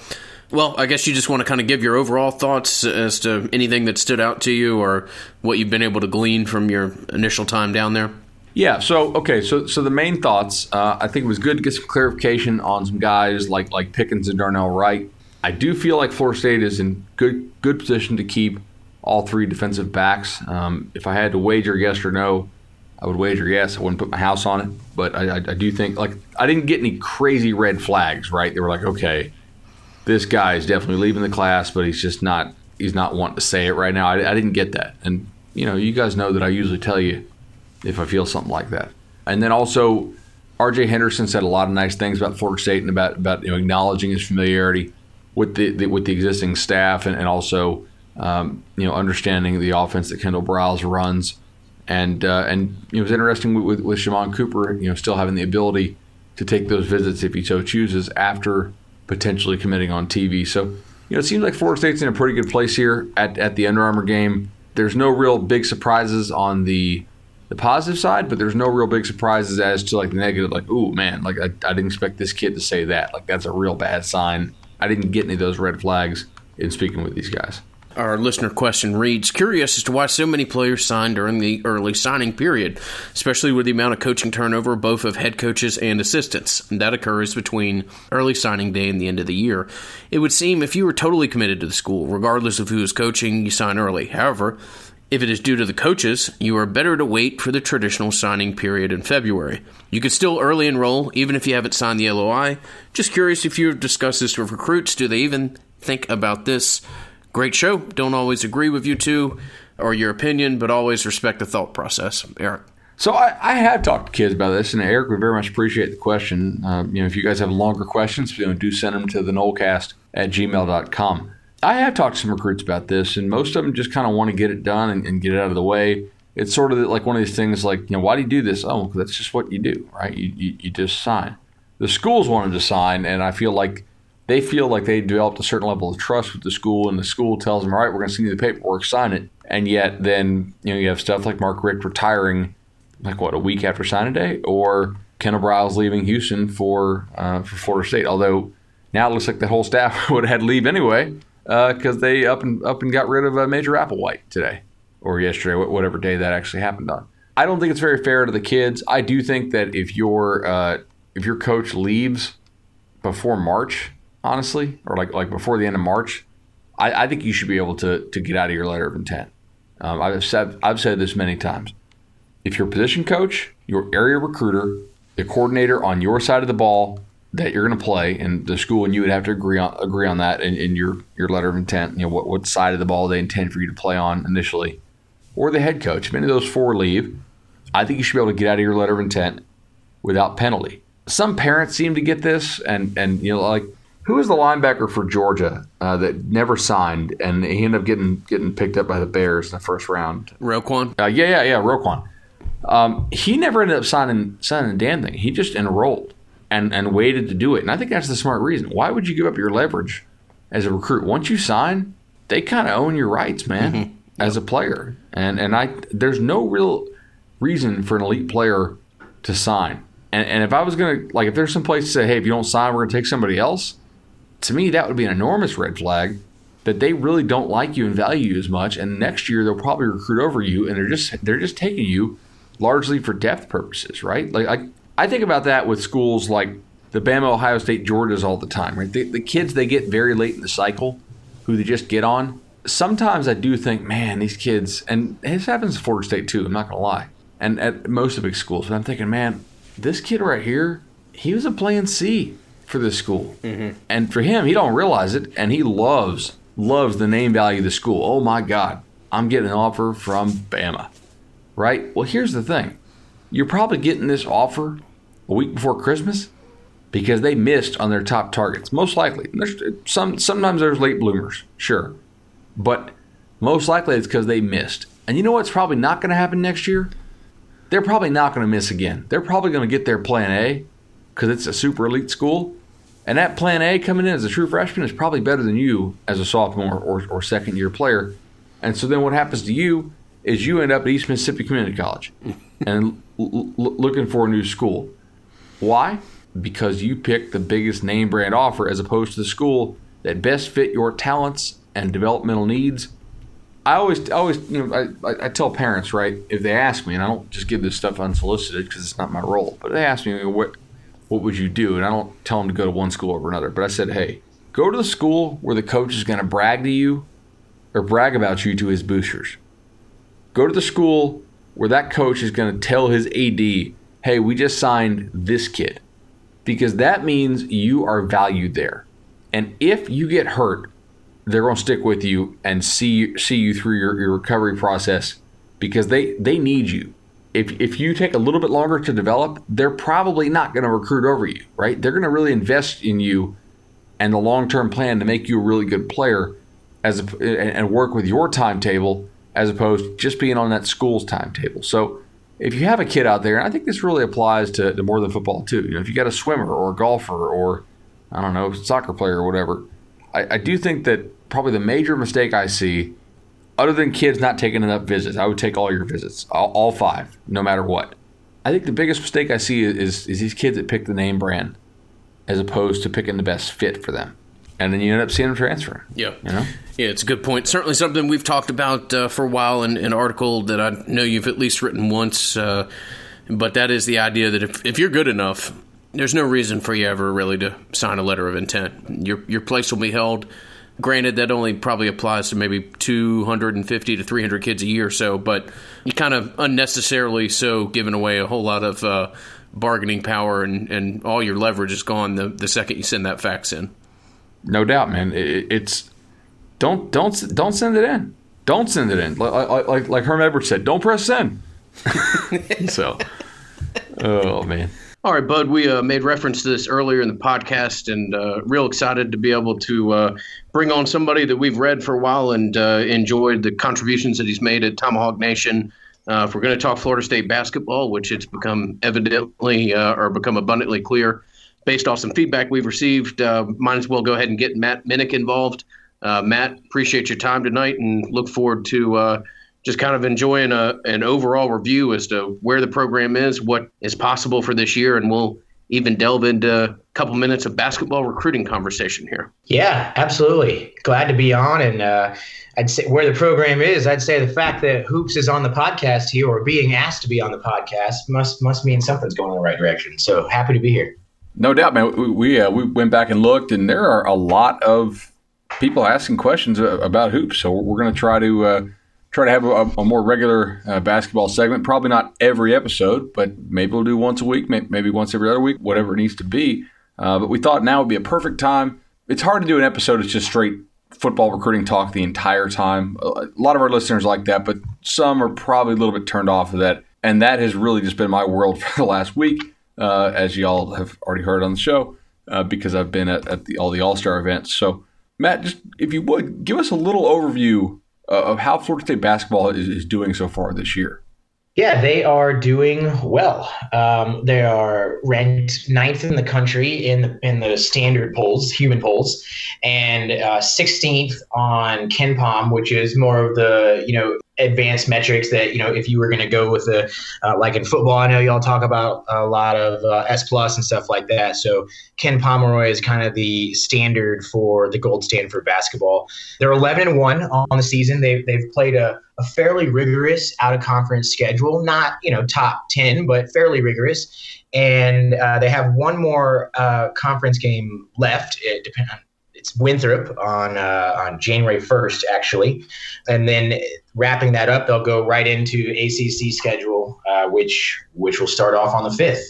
Well, I guess you just want to kind of give your overall thoughts as to anything that stood out to you or what you've been able to glean from your initial time down there. Yeah. So okay. So so the main thoughts. Uh, I think it was good to get some clarification on some guys like like Pickens and Darnell Wright. I do feel like Florida State is in good good position to keep all three defensive backs. Um, if I had to wager yes or no, I would wager yes. I wouldn't put my house on it, but I, I, I do think like I didn't get any crazy red flags. Right? They were like, okay, this guy is definitely leaving the class, but he's just not he's not wanting to say it right now. I, I didn't get that, and you know, you guys know that I usually tell you if I feel something like that. And then also, R.J. Henderson said a lot of nice things about Florida State and about about you know acknowledging his familiarity with the, the with the existing staff and, and also um, you know understanding the offense that Kendall Briles runs. And uh, and it was interesting with, with, with Cooper, you know, still having the ability to take those visits if he so chooses after potentially committing on TV. So, you know, it seems like Florida State's in a pretty good place here at, at the Under Armour game. There's no real big surprises on the the positive side, but there's no real big surprises as to like the negative. Like, ooh, man, like I, I didn't expect this kid to say that. Like that's a real bad sign. I didn't get any of those red flags in speaking with these guys. Our listener question reads Curious as to why so many players signed during the early signing period, especially with the amount of coaching turnover, both of head coaches and assistants. That occurs between early signing day and the end of the year. It would seem if you were totally committed to the school, regardless of who is coaching, you sign early. However, if it is due to the coaches, you are better to wait for the traditional signing period in February. You could still early enroll, even if you haven't signed the LOI. Just curious if you've discussed this with recruits. Do they even think about this? Great show. Don't always agree with you two or your opinion, but always respect the thought process. Eric. So I, I have talked to kids about this, and Eric, we very much appreciate the question. Uh, you know, if you guys have longer questions, you know, do send them to the Nolecast at gmail.com. I have talked to some recruits about this, and most of them just kind of want to get it done and, and, get it out of the way. It's sort of like one of these things like, you know, why do you do this? Oh, that's just what you do, right? You, you, you just sign. The schools wanted to sign, and I feel like they feel like they developed a certain level of trust with the school, and the school tells them, all right, we're going to send you the paperwork, sign it. And yet, then you know you have stuff like Mark Richt retiring, like what a week after signing day, or Kendall Briles leaving Houston for uh, for Florida State. Although now it looks like the whole staff would have had to leave anyway because uh, they up and up and got rid of uh, Major Applewhite today or yesterday, whatever day that actually happened on. I don't think it's very fair to the kids. I do think that if your uh, if your coach leaves before March, honestly, or like like before the end of March, I, I think you should be able to to get out of your letter of intent. Um, I've said I've said this many times. If your position coach, your area recruiter, the coordinator on your side of the ball that you're going to play, and the school and you would have to agree on agree on that in, in your your letter of intent. You know what what side of the ball they intend for you to play on initially, or the head coach. If any of those four leave, I think you should be able to get out of your letter of intent without penalty. Some parents seem to get this, and and you know like who was the linebacker for Georgia uh, that never signed and he ended up getting getting picked up by the Bears in the first round? Roquan. Uh, yeah, yeah, yeah, Roquan. Um, he never ended up signing signing a damn thing. He just enrolled and and waited to do it. And I think that's the smart reason. Why would you give up your leverage as a recruit? Once you sign, they kind of own your rights, man, mm-hmm. as a player. And and I there's no real reason for an elite player to sign. And, and if I was gonna like, if there's some place to say, hey, if you don't sign, we're gonna take somebody else to me, that would be an enormous red flag that they really don't like you and value you as much. And next year, they'll probably recruit over you, and they're just they're just taking you largely for depth purposes, right? Like I, I think about that with schools like the Bama, Ohio State, Georgia's all the time, right? The, the kids they get very late in the cycle, who they just get on. Sometimes I do think, man, these kids, and this happens at Florida State too. I'm not gonna lie, and at most of big schools. But I'm thinking, man, this kid right here, he was a Plan C for this school. Mm-hmm. And for him, he don't realize it, and he loves loves the name value of the school. Oh my God, I'm getting an offer from Bama, right? Well, here's the thing: you're probably getting this offer a week before Christmas because they missed on their top targets. Most likely, there's some sometimes there's late bloomers, sure, but most likely it's because they missed. And you know what's probably not going to happen next year? They're probably not going to miss again. They're probably going to get their plan A because it's a super elite school and that plan A coming in as a true freshman is probably better than you as a sophomore or, or second year player. And so then what happens to you is you end up at East Mississippi Community College and l- l- looking for a new school. Why? Because you picked the biggest name brand offer as opposed to the school that best fit your talents and developmental needs. I always, I always, you know, I, I tell parents, right, if they ask me, and I don't just give this stuff unsolicited because it's not my role, but they ask me, what, what would you do? And I don't tell them to go to one school over another, but I said, hey, go to the school where the coach is going to brag to you or brag about you to his boosters. Go to the school where that coach is going to tell his AD, hey, we just signed this kid. Because that means you are valued there. And if you get hurt, they're going to stick with you and see see you through your, your recovery process because they they need you. If if you take a little bit longer to develop, they're probably not going to recruit over you, right? They're going to really invest in you and the long term plan to make you a really good player, as a, and work with your timetable as opposed to just being on that school's timetable. So if you have a kid out there, and I think this really applies to, to more than football too. You know, if you got a swimmer or a golfer or I don't know soccer player or whatever, I, I do think that probably the major mistake I see, other than kids not taking enough visits, I would take all your visits, all, all five, no matter what. I think the biggest mistake I see is, is these kids that pick the name brand as opposed to picking the best fit for them and then you end up seeing them transfer. Yeah, you know, yeah, it's a good point. Certainly something we've talked about uh, for a while in an article that I know you've at least written once. Uh, but that is the idea that if, if you're good enough, there's no reason for you ever really to sign a letter of intent. Your your place will be held. Granted, that only probably applies to maybe 250 to 300 kids a year or so, but you kind of unnecessarily so giving away a whole lot of uh, bargaining power and, and all your leverage is gone the, the second you send that fax in. No doubt, man. It, it's don't don't don't send it in. Don't send it in. Like like, like Herm Edwards said, don't press send. so, oh man. All right, Bud. We uh, made reference to this earlier in the podcast, and uh, real excited to be able to uh, bring on somebody that we've read for a while and uh, enjoyed the contributions that he's made at Tomahawk Nation. Uh, if we're going to talk Florida State basketball, which it's become evidently uh, or become abundantly clear based off some feedback we've received, uh, might as well go ahead and get Matt Minnick involved. Uh, Matt, appreciate your time tonight and look forward to uh, just kind of enjoying a, an overall review as to where the program is, what is possible for this year, and we'll even delve into a couple minutes of basketball recruiting conversation here. Yeah, absolutely. Glad to be on. And uh, I'd say where the program is, I'd say the fact that Hoops is on the podcast here or being asked to be on the podcast must must mean something's going in the right direction. So happy to be here. No doubt, man. We we, uh, we went back and looked, and there are a lot of people asking questions about hoops. So we're going to try to uh, try to have a, a more regular uh, basketball segment. Probably not every episode, but maybe we'll do once a week, maybe once every other week, whatever it needs to be. Uh, but we thought now would be a perfect time. It's hard to do an episode that's just straight football recruiting talk the entire time. A lot of our listeners like that, but some are probably a little bit turned off of that. And that has really just been my world for the last week uh, as y'all have already heard on the show, uh, because I've been at, at the, all the All Star events. So, Matt, just if you would give us a little overview of how Florida State basketball is, is doing so far this year. Yeah, they are doing well. Um, they are ranked ninth in the country in the in the standard polls, human polls, and uh, 16th on KenPom, which is more of the you know advanced metrics that you know if you were going to go with the uh, like in football i know y'all talk about a lot of uh, s plus and stuff like that. So Ken Pomeroy is kind of the standard for the gold standard for basketball. They're 11 and 1 on the season. They've, they've played a, a fairly rigorous out of conference schedule not you know top 10 but fairly rigorous. And uh, they have one more uh, conference game left. It depends on it's Winthrop on uh, on January 1st, actually, and then wrapping that up, they'll go right into ACC schedule, uh, which which will start off on the 5th.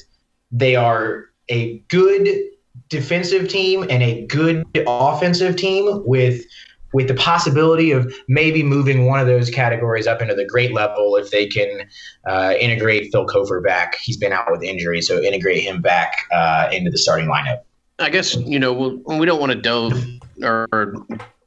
They are a good defensive team and a good offensive team with with the possibility of maybe moving one of those categories up into the great level if they can uh, integrate Phil Cofer back. He's been out with injury, so integrate him back uh, into the starting lineup. I guess you know we'll, we don't want to delve or, or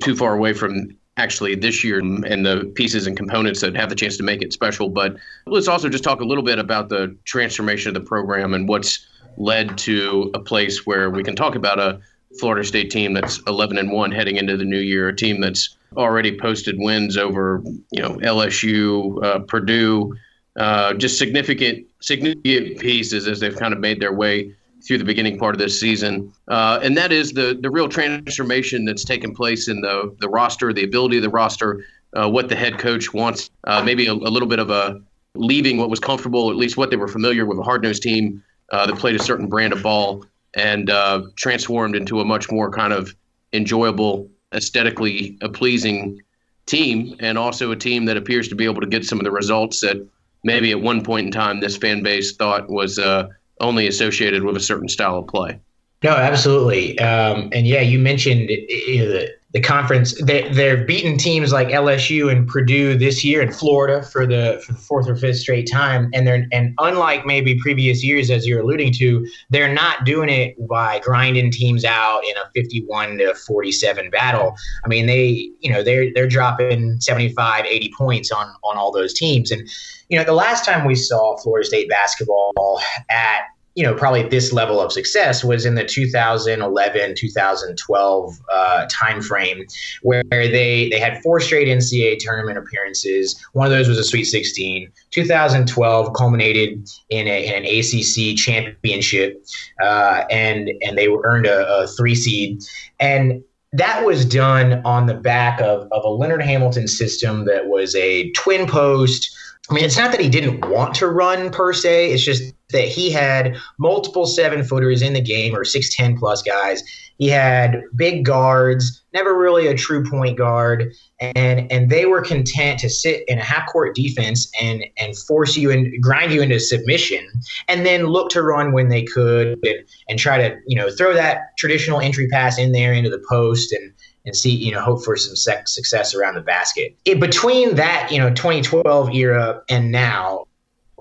too far away from actually this year and the pieces and components that have the chance to make it special. But let's also just talk a little bit about the transformation of the program and what's led to a place where we can talk about a Florida State team that's 11 and 1 heading into the new year, a team that's already posted wins over, you know, LSU, uh, Purdue, uh, just significant significant pieces as they've kind of made their way through the beginning part of this season, uh, and that is the the real transformation that's taken place in the the roster, the ability of the roster, uh, what the head coach wants, uh, maybe a, a, little bit of a leaving what was comfortable, at least what they were familiar with, a hard nosed team uh, that played a certain brand of ball, and uh, transformed into a much more kind of enjoyable, aesthetically pleasing team, and also a team that appears to be able to get some of the results that maybe at one point in time this fan base thought was uh, only associated with a certain style of play. No, absolutely. Um, and yeah, you mentioned you know, the, the conference they, they're beaten teams like LSU and Purdue this year in Florida for the for the fourth or fifth straight time. And they're and unlike maybe previous years as you're alluding to they're not doing it by grinding teams out in a 51 to 47 battle. I mean they you know they're they're dropping 75 80 points on on all those teams. And you know the last time we saw Florida State basketball at you know, probably this level of success was in the 2011, 2012 uh, timeframe, where they they had four straight NCAA tournament appearances. One of those was a Sweet 16. 2012 culminated in, a, in an ACC championship, uh, and and they earned a, a three seed. And that was done on the back of, of a Leonard Hamilton system that was a twin post. I mean, it's not that he didn't want to run per se. It's just that he had multiple seven footers in the game or 6'10 plus guys. He had big guards, never really a true point guard, and and they were content to sit in a half court defense and and force you and grind you into submission, and then look to run when they could and, and try to you know throw that traditional entry pass in there into the post and and see, you know, hope for some success around the basket. In between that, you know, 2012 era and now,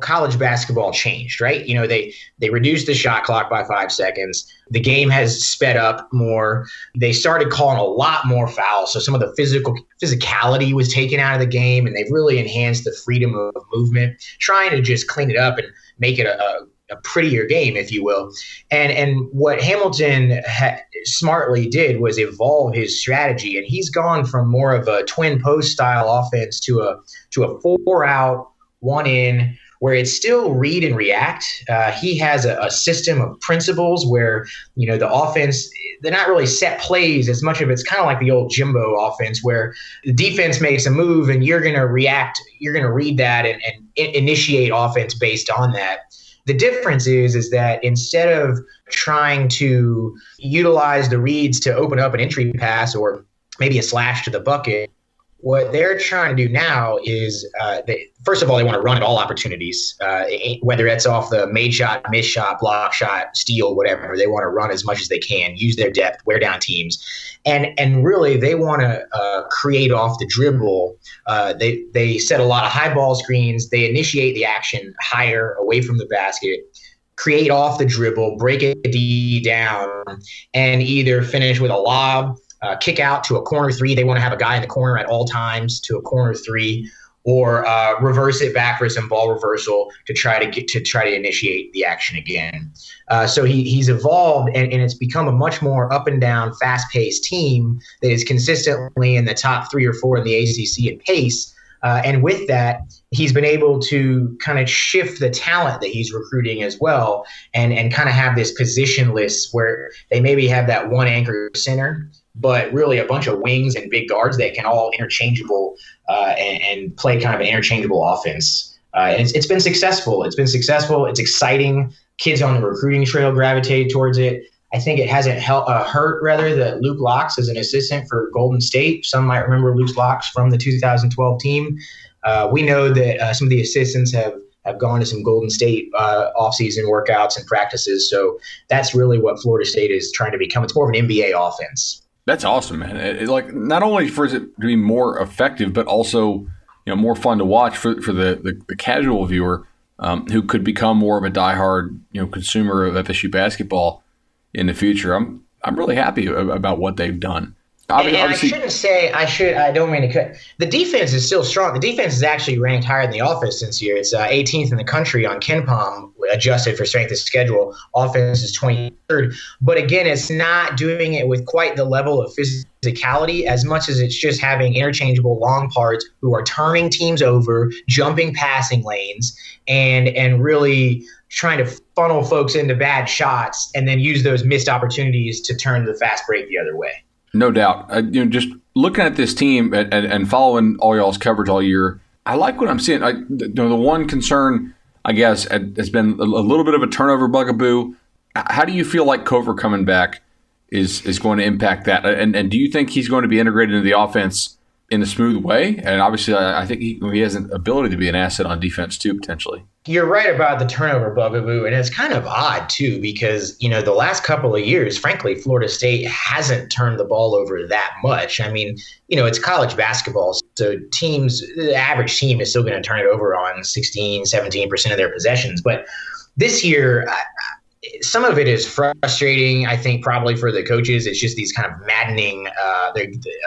college basketball changed, right? You know, they they reduced the shot clock by five seconds. The game has sped up more. They started calling a lot more fouls, so some of the physical physicality was taken out of the game, and they've really enhanced the freedom of movement, trying to just clean it up and make it a, a a prettier game, if you will. And and what Hamilton ha- smartly did was evolve his strategy, and he's gone from more of a twin post style offense to a to a four out, one in, where it's still read and react. Uh, he has a, a, system of principles where you know the offense they're not really set plays as much of it's kind of like the old Jimbo offense where the defense makes a move and you're going to react, you're going to read that and, and initiate offense based on that. The difference is is that instead of trying to utilize the reads to open up an entry pass or maybe a slash to the bucket, what they're trying to do now is, uh, they, first of all, they want to run at all opportunities, uh, whether it's off the made shot, miss shot, block shot, steal, whatever. They want to run as much as they can, use their depth, wear down teams, and and really they want to uh, create off the dribble. Uh, they they set a lot of high ball screens. They initiate the action higher, away from the basket create off the dribble, break it D down, and either finish with a lob uh, kick out to a corner three. They want to have a guy in the corner at all times to a corner three, or uh, reverse it back for some ball reversal to try to get to try to initiate the action again. Uh, so he, he's evolved and, and it's become a much more up and down, fast paced team that is consistently in the top three or four in the ACC in pace. Uh, and with that, he's been able to kind of shift the talent that he's recruiting as well, and and kind of have this positionless where they maybe have that one anchor center but really a bunch of wings and big guards that can all interchangeable uh, and, and, play kind of an interchangeable offense. Uh, and it's, it's been successful. It's been successful. It's exciting. Kids on the recruiting trail gravitate towards it. I think it hasn't uh, hurt rather that Luke Loucks is an assistant for Golden State. Some might remember Luke Loucks from the 2012 team. Uh, we know that uh, some of the assistants have have gone to some Golden State uh, offseason workouts and practices. So that's really what Florida State is trying to become. It's more of an NBA offense. That's awesome, man. It, it, like not only for it to be more effective, but also you know more fun to watch for for the the, the casual viewer um, who could become more of a diehard you know consumer of FSU basketball in the future. I'm I'm really happy about what they've done. And, and I shouldn't say I should. I don't mean to cut. The defense is still strong. The defense is actually ranked higher in the office this year. It's uh, 18th in the country on Ken KenPom, adjusted for strength of schedule. Offense is 23rd, but again, it's not doing it with quite the level of physicality as much as it's just having interchangeable long parts who are turning teams over, jumping passing lanes, and and really trying to funnel folks into bad shots and then use those missed opportunities to turn the fast break the other way. No doubt. Uh, you know, just looking at this team and, and, and, following all y'all's coverage all year, I like what I'm seeing. I, the, the one concern, I guess, has been a, little bit of a turnover bugaboo. How do you feel like Cofer coming back is is going to impact that? And, and do you think he's going to be integrated into the offense in a smooth way? And obviously, I, I think he, he has an ability to be an asset on defense too, potentially. You're right about the turnover bugaboo, and it's kind of odd too because you know the last couple of years, frankly, Florida State hasn't turned the ball over that much. I mean, you know, it's college basketball, so teams, the average team is still going to turn it over on 16, 17 percent of their possessions. But this year, some of it is frustrating. I think probably for the coaches, it's just these kind of maddening, uh,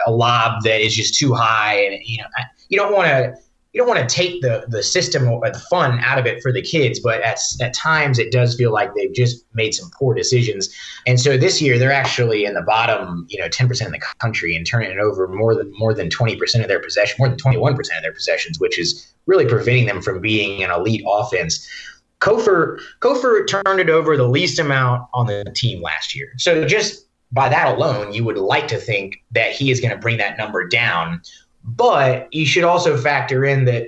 a lob that is just too high, and you know, you don't want to you don't want to take the the system or the fun out of it for the kids, but at at times it does feel like they've just made some poor decisions. And so this year they're actually in the bottom, you know, ten percent of the country and turning it over more than more than twenty percent of their possession, more than twenty one percent of their possessions, which is really preventing them from being an elite offense. Cofer Cofer turned it over the least amount on the team last year. So just by that alone, you would like to think that he is going to bring that number down but you should also factor in that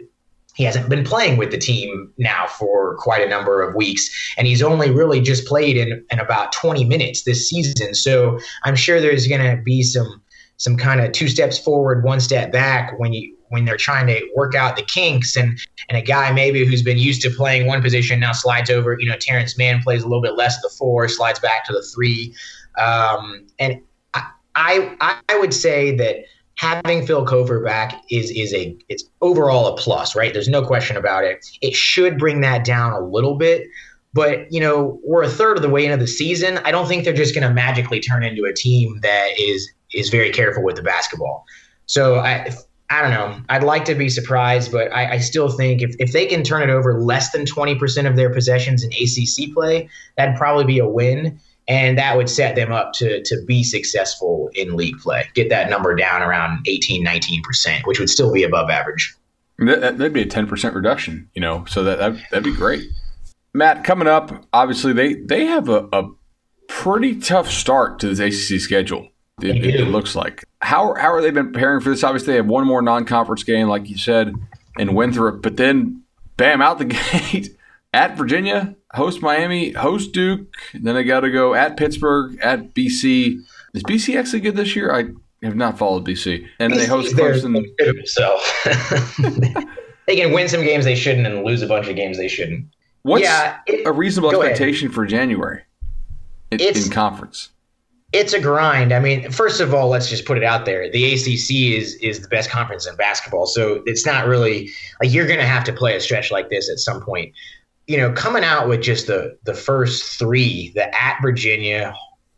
he hasn't been playing with the team now for quite a number of weeks, and he's only really just played in, in about 20 minutes this season. So I'm sure there's going to be some some kind of two steps forward, one step back when you when they're trying to work out the kinks and and a guy maybe who's been used to playing one position now slides over. You know, Terance Mann plays a little bit less the four, slides back to the three, um, and I, I I would say that having Phil Cofer back is is a it's overall a plus, right? There's no question about it. It should bring that down a little bit, but you know we're a third of the way into the season. I don't think they're just going to magically turn into a team that is is very careful with the basketball. So I. I don't know. I'd like to be surprised, but I, I still think if, if they can turn it over less than 20% of their possessions in ACC play, that'd probably be a win and that would set them up to to be successful in league play. Get that number down around 18, 19%, which would still be above average. That, would be a 10% reduction, you know, so that, that, that'd be great. Matt, coming up, obviously they, they have a, a pretty tough start to this ACC schedule. It, it, it, looks like. How, how are they been preparing for this? Obviously, they have one more non conference game, like you said, in Winthrop, but then bam, out the gate at Virginia, host Miami, host Duke. Then I got to go at Pittsburgh, at BC. Is BC actually good this year? I have not followed BC. And they host Clemson. So they can win some games they shouldn't and lose a bunch of games they shouldn't. What's yeah, it, a reasonable expectation ahead. for January in, in conference? it's a grind. I mean, first of all, let's just put it out there. The ACC is is the best conference in basketball, so it's not really like you're going to have to play a stretch like this at some point you know, coming out with just the the first three, the at Virginia,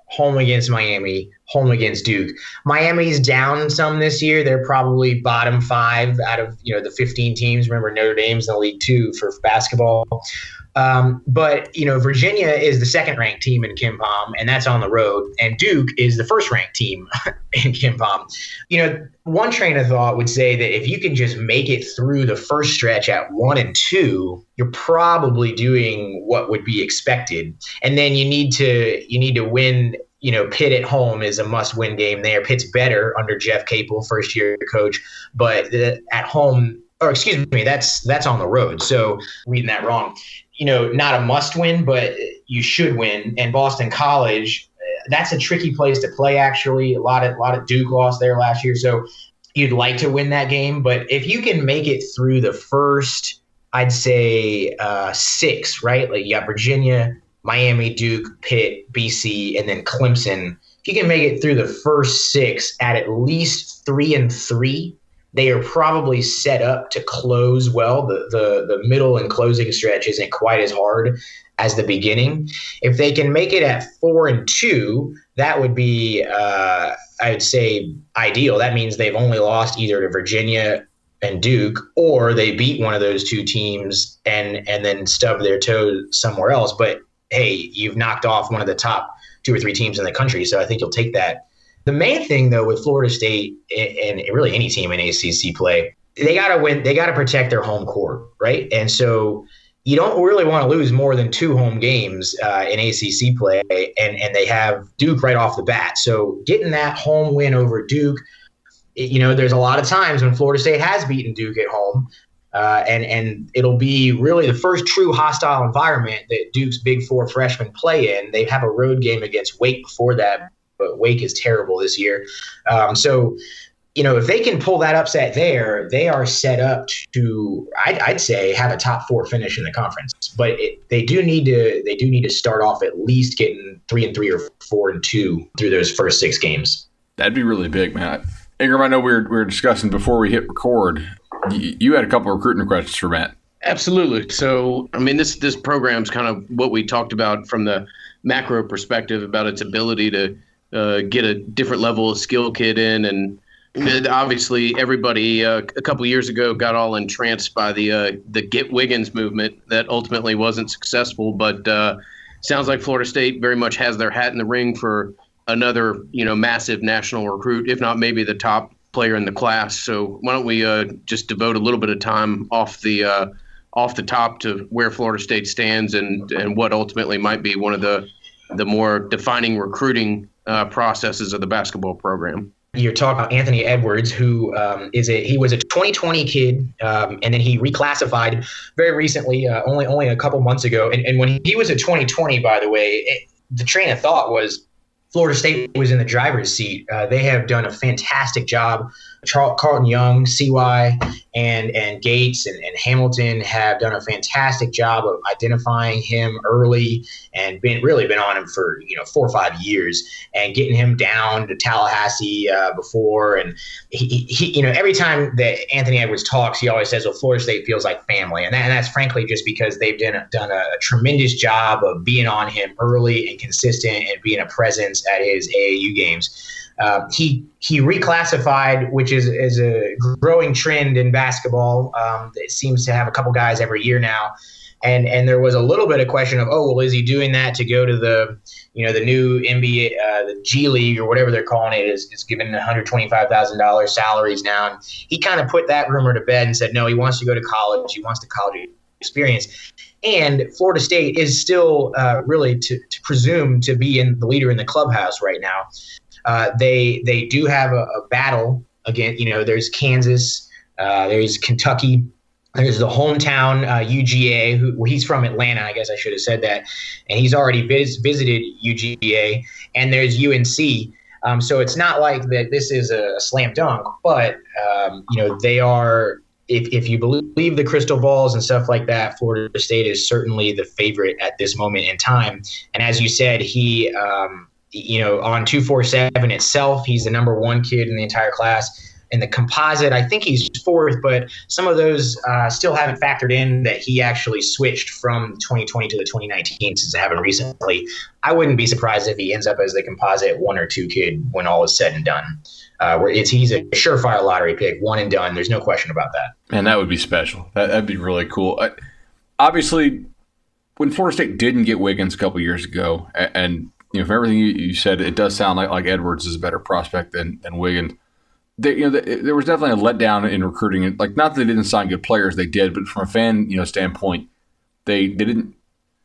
home against Miami, home against Duke. Miami's down some this year. They're probably bottom five out of you know the 15 teams. Remember Notre Dame's in the league two for basketball. Um, but you know, Virginia is the second ranked team in KenPom, and that's on the road. And Duke is the first ranked team in KenPom. You know, one train of thought would say that if you can just make it through the first stretch at one and two, you're probably doing what would be expected. And then you need to you need to win you know, Pitt at home is a must-win game there. Pitt's better under Jeff Capel, first-year coach, but the, at home, or excuse me, that's that's on the road. So reading that wrong you know, not a must win, but you should win. And Boston College, that's a tricky place to play. Actually, a lot of a lot of Duke lost there last year, so you'd like to win that game. But if you can make it through the first, I'd say uh, six, right? Like you got Virginia, Miami, Duke, Pitt, BC, and then Clemson. If you can make it through the first six at at least three and three, they are probably set up to close well. The, the the middle and closing stretch isn't quite as hard as the beginning. If they can make it at four and two, that would be uh, I would say ideal. That means they've only lost either to Virginia and Duke, or they beat one of those two teams and and then stub their toe somewhere else. But hey, you've knocked off one of the top two or three teams in the country, so I think you'll take that the main thing, though, with Florida State and really any team in ACC play, they got to win. They got to protect their home court, right? And so you don't really want to lose more than two home games uh, in ACC play, and and they have Duke right off the bat. So getting that home win over Duke, you know, there's a lot of times when Florida State has beaten Duke at home. Uh, and and it'll be really the first true hostile environment that Duke's Big Four freshmen play in. They have a road game against Wake before that, but Wake is terrible this year. Um, so, you know, if they can pull that upset there, they are set up to, I'd, I'd say, have a top four finish in the conference. But it, they do need to, they do need to start off at least getting three and three or four and two through those first six games. That'd be really big, Matt. Ingram, I know we were, we were discussing before we hit record. You, you had a couple of recruiting questions for Matt. Absolutely. So, I mean, this this program's kind of what we talked about from the macro perspective about its ability to uh, get a different level of skill kid in, and obviously everybody uh, a couple years ago got all entranced by the uh, the Get Wiggins movement that ultimately wasn't successful, but uh, sounds like Florida State very much has their hat in the ring for another you know massive national recruit, if not maybe the top player in the class. So why don't we uh, just devote a little bit of time off the uh, off the top to where Florida State stands and and what ultimately might be one of the the more defining recruiting uh, processes of the basketball program. You're talking about Anthony Edwards, who um, is a he was a 2020 kid, um, and then he reclassified very recently, uh, only only a couple months ago. And, and when he was a 2020, by the way, it, the train of thought was Florida State was in the driver's seat. Uh, they have done a fantastic job Carlton Young, CY, and and Gates and, and Hamilton have done a fantastic job of identifying him early and been really been on him for you know four or five years and getting him down to Tallahassee uh, before and he, he, you know every time that Anthony Edwards talks he always says well Florida State feels like family and, that, and that's frankly just because they've done a, done a, a tremendous job of being on him early and consistent and being a presence at his AAU games. Uh, he he reclassified, which is is a growing trend in basketball. Um, it seems to have a couple guys every year now, and and there was a little bit of question of oh well is he doing that to go to the you know the new NBA uh, the G League or whatever they're calling it is is given one hundred twenty five thousand dollars salaries now. And he kind of put that rumor to bed and said no, he wants to go to college. He wants the college experience. And Florida State is still uh, really to, to presume to be in the leader in the clubhouse right now. Uh, they they do have a, a, battle again. You know, there's Kansas, uh, there's Kentucky, there's the hometown uh, UGA. Who well, he's from Atlanta, I guess I should have said that, and he's already vis- visited UGA, and there's UNC. Um, so it's not like that. This is a slam dunk, but um, you know they are. If, if you believe the crystal balls and stuff like that, Florida State is certainly the favorite at this moment in time. And as you said, he um, you know, on 247 itself, he's the number one kid in the entire class. In the composite, I think he's fourth, but some of those uh, still haven't factored in that he actually switched from 2020 to the 2019 since it happened recently. I wouldn't be surprised if he ends up as the composite one or two kid when all is said and done. Uh, where it's he's a surefire lottery pick, one and done. There's no question about that. Man, that would be special. That, would be really cool. I, obviously, when Florida State didn't get Wiggins a couple years ago, and you know, from everything you, you, said, it does sound like, like Edwards is a better prospect than, than Wiggins. They, you know, there was definitely a letdown in recruiting. Like, not that they didn't sign good players, they did, but from a fan, you know, standpoint, they they didn't.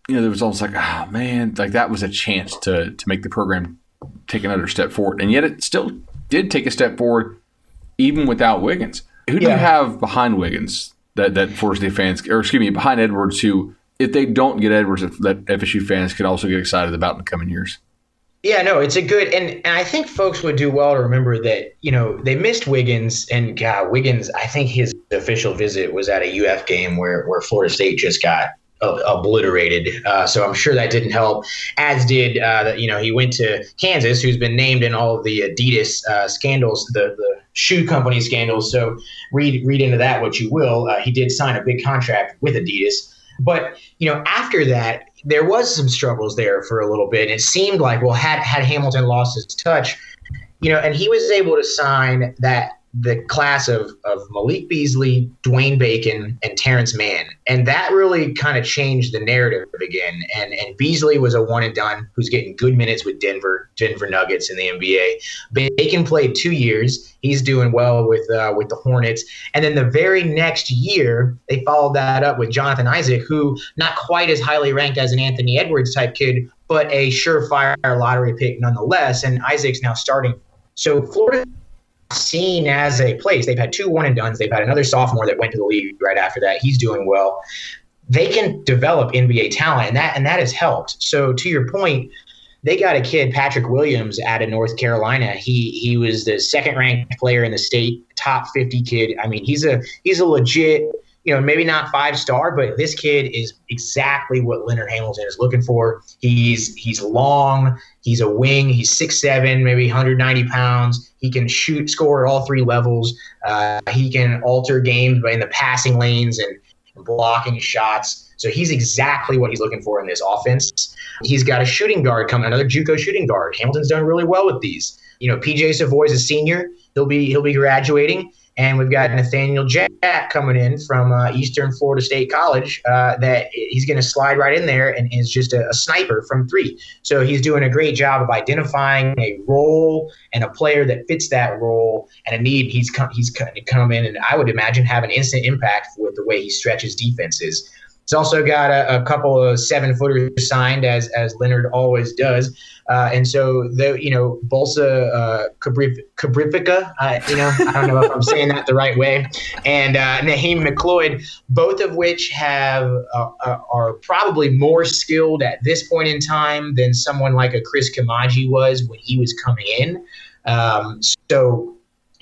You know, there was almost like, oh man, like that was a chance to to make the program take another step forward, and yet it still did take a step forward, even without Wiggins. Who do yeah. you have behind Wiggins that that Florida State fans, or excuse me, behind Edwards, who if they don't get Edwards, that FSU fans could also get excited about in the coming years. Yeah, no, it's a good, and, and I think folks would do well to remember that you know they missed Wiggins, and God, Wiggins, I think his official visit was at a UF game where where Florida State just got obliterated. Uh, so I'm sure that didn't help. As did, uh, you know, he went to Kansas, who's been named in all of the Adidas uh, scandals, the the shoe company scandals. So read read into that what you will. Uh, he did sign a big contract with Adidas. But you know, after that, there was some struggles there for a little bit. It seemed like, well, had had Hamilton lost his touch, you know, and he was able to sign that the class of, of Malik Beasley, Dwayne Bacon, and Terance Mann. And that really kind of changed the narrative again. And and Beasley was a one and done who's getting good minutes with Denver, Denver Nuggets in the NBA. Bacon played two years. He's doing well with uh, with the Hornets. And then the very next year, they followed that up with Jonathan Isaac, who not quite as highly ranked as an Anthony Edwards type kid, but a surefire lottery pick nonetheless. And Isaac's now starting. So Florida seen as a place. They've had two one and duns. They've had another sophomore that went to the league right after that. He's doing well. They can develop NBA talent, and that and that has helped. So to your point, they got a kid, Patrick Williams, out of North Carolina. He he was the second ranked player in the state, top 50 kid. I mean, he's a he's a legit you know, maybe not five star, but this kid is exactly what Leonard Hamilton is looking for. He's he's long, he's a wing, he's six seven, maybe 190 pounds. He can shoot, score at all three levels. Uh, he can alter games by in the passing lanes and blocking shots. So he's exactly what he's looking for in this offense. He's got a shooting guard coming, another JUCO shooting guard. Hamilton's done really well with these. You know, PJ Savoy is a senior. He'll be he'll be graduating. And we've got Nathaniel Jack coming in from uh, Eastern Florida State College uh, that he's going to slide right in there and is just a, a, sniper from three. So he's doing a great job of identifying a role and a player that fits that role and a need. He's come, he's come in and I would imagine have an instant impact with the way he stretches defenses. He's also got a, a couple of seven footers signed, as as Leonard always does. Uh, and so the you know Balsa uh, Koprivica, uh, you know I don't know if I'm saying that the right way, and uh, Naheem McLeod, both of which have uh, uh, are probably more skilled at this point in time than someone like a Christ Koumadje was when he was coming in. Um, so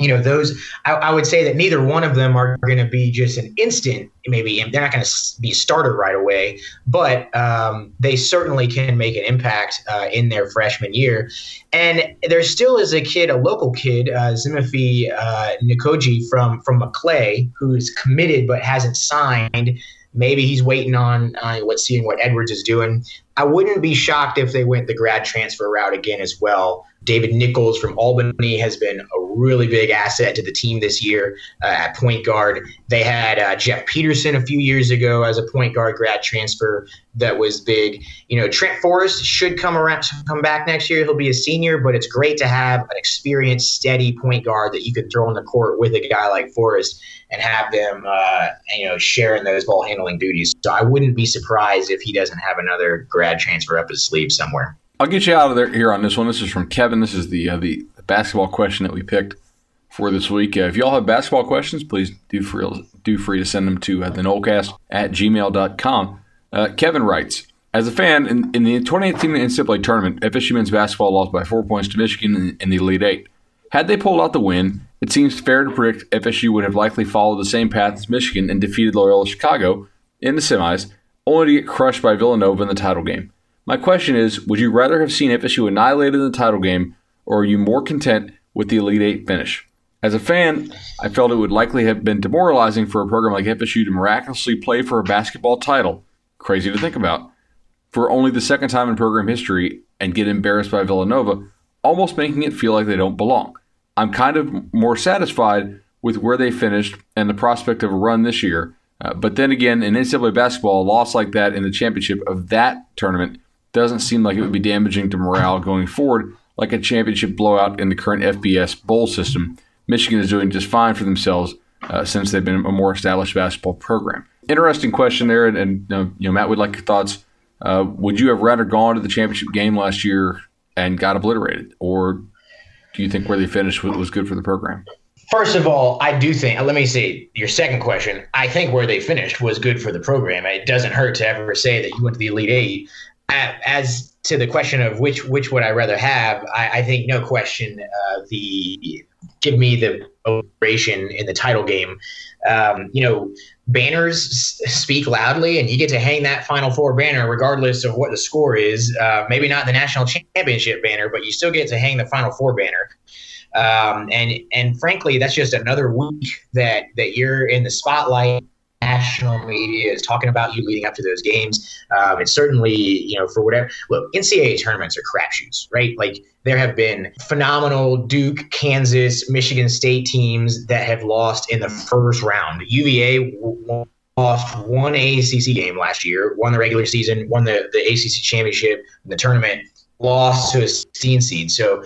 you know those I, I, would say that neither one of them are going to be just an instant maybe they're not going to be a starter right away but um, they certainly can make an impact uh, in their freshman year. And there still is a kid a local kid uh, Zimifi uh, Nikoji from from Maclay who's committed but hasn't signed. Maybe he's waiting on uh, what seeing what Edwards is doing. I wouldn't be shocked if they went the grad transfer route again as well. David Nichols from Albany has been a really big asset to the team this year uh, at point guard. They had uh, Jeff Peterson a few years ago as a point guard grad transfer that was big. You know, Trent Forrest should come around, come back next year. He'll be a senior, but it's great to have an experienced, steady point guard that you can throw on the court with a guy like Forrest and have them, uh, you know, sharing those ball handling duties. So I wouldn't be surprised if he doesn't have another grad transfer up his sleeve somewhere. I'll get you out of there here on this one. This is from Kevin. This is the uh, the basketball question that we picked for this week. Uh, if y'all have basketball questions, please do free, do free to send them to uh, the Nolecast at gmail.com. Uh, Kevin writes, as a fan, in, in the 2018 NCAA tournament, FSU men's basketball lost by four points to Michigan in, in the Elite Eight. Had they pulled out the win, it seems fair to predict FSU would have likely followed the same path as Michigan and defeated Loyola Chicago in the semis, only to get crushed by Villanova in the title game. My question is Would you rather have seen FSU annihilated in the title game, or are you more content with the Elite Eight finish? As a fan, I felt it would likely have been demoralizing for a program like FSU to miraculously play for a basketball title. Crazy to think about. For only the second time in program history and get embarrassed by Villanova, almost making it feel like they don't belong. I'm kind of more satisfied with where they finished and the prospect of a run this year. Uh, but then again, in NCAA basketball, a loss like that in the championship of that tournament doesn't seem like it would be damaging to morale going forward, like a championship blowout in the current FBS bowl system. Michigan is doing just fine for themselves uh, since they've been a more established basketball program. Interesting question there, and, and you know, Matt, would like your thoughts. Uh, would you have rather gone to the championship game last year and got obliterated, or do you think where they finished was good for the program? First of all, I do think, let me see your second question. I think where they finished was good for the program. It doesn't hurt to ever say that you went to the Elite Eight. As to the question of which which would I rather have, I, I think no question uh, the give me the operation in the title game. Um, you know, banners speak loudly, and you get to hang that Final Four banner regardless of what the score is. Uh, maybe not the national championship banner, but you still get to hang the Final Four banner. Um, and and frankly, that's just another week that that you're in the spotlight. National media is talking about you leading up to those games. Um, certainly, you know, for whatever. Look, NCAA tournaments are crapshoots, right? Like there have been phenomenal Duke, Kansas, Michigan State teams that have lost in the first round. UVA lost one ACC game last year, won the regular season, won the, the ACC championship, in the tournament, lost to a 16 seed. So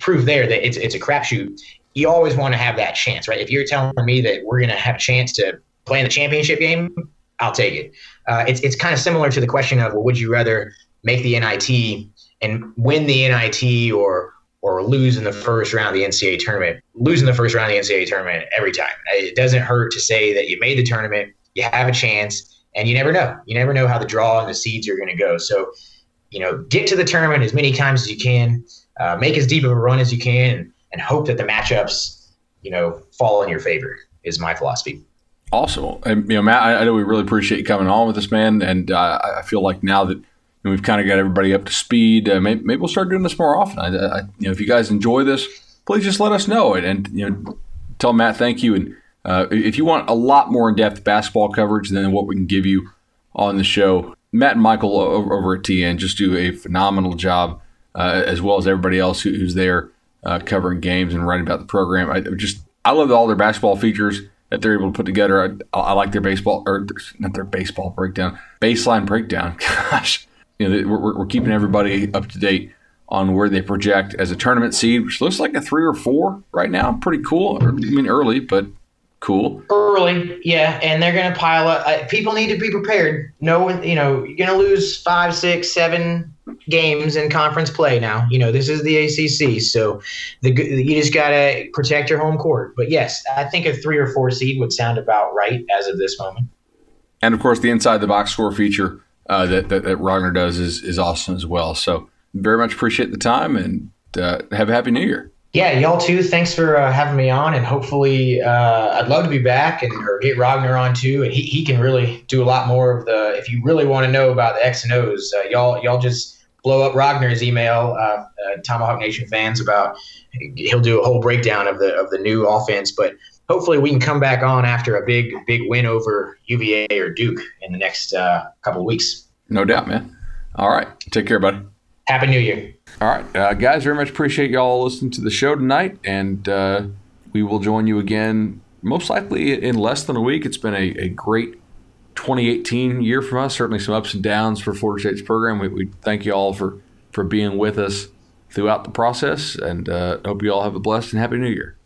proof there that it's, it's a crapshoot. You always want to have that chance, right? If you're telling me that we're going to have a chance to play in the championship game, I'll take it. Uh, it's, it's kind of similar to the question of, well, would you rather make the NIT and win the NIT or or lose in the first round of the NCAA tournament. Losing the first round of the NCAA tournament every time. It doesn't hurt to say that you made the tournament, you have a chance, and you never know. You never know how the draw and the seeds are going to go. So you know, get to the tournament as many times as you can, uh, make as deep of a run as you can, and hope that the matchups, you know, fall in your favor. Is my philosophy. Awesome. And, you know, Matt, I, I, know we really appreciate you coming on with us, man. And uh, I feel like now that we've kind of got everybody up to speed, uh, maybe, maybe, we'll start doing this more often. I, I, you know, if you guys enjoy this, please just let us know and, and you know, tell Matt thank you. And uh, if you want a lot more in depth basketball coverage than what we can give you on the show, Matt and Michael over, at TN just do a phenomenal job, uh, as well as everybody else who, who's there uh, covering games and writing about the program. I just I love all their basketball features that they're able to put together. I, I like their baseball or not their baseball breakdown, baseline breakdown. Gosh, you know we're, we're keeping everybody up to date on where they project as a tournament seed, which looks like a three or four right now. Pretty cool. I mean, early, but cool. Early, yeah, and they're going to pile up. People need to be prepared. No you know, you're going to lose five, six, seven games in conference play now. You know, this is the ACC, so the you just got to protect your home court. But yes, I think a three or four seed would sound about right as of this moment. And of course, the inside the box score feature uh, that, that, that Rogner does is is awesome as well. So very much appreciate the time and uh, have a happy new year. Yeah, y'all too. Thanks for uh, having me on, and hopefully, uh, I'd love to be back and or get Rogner on too, and he, he can really do a lot more of the. If you really want to know about the X and O's, uh, y'all y'all just blow up Rogner's email, uh, uh, Tomahawk Nation fans about. He'll do a whole breakdown of the of the new offense, but hopefully we can come back on after a big big win over UVA or Duke in the next uh, couple of weeks. No doubt, man. All right, take care, buddy. Happy New Year. All right, uh, guys, very much appreciate y'all listening to the show tonight, and uh, we will join you again most likely in less than a week. It's been a, a great 2018 year from us. Certainly some ups and downs for Florida State's program. We, we thank you all for for being with us throughout the process, and uh, hope you all have a blessed and happy New Year.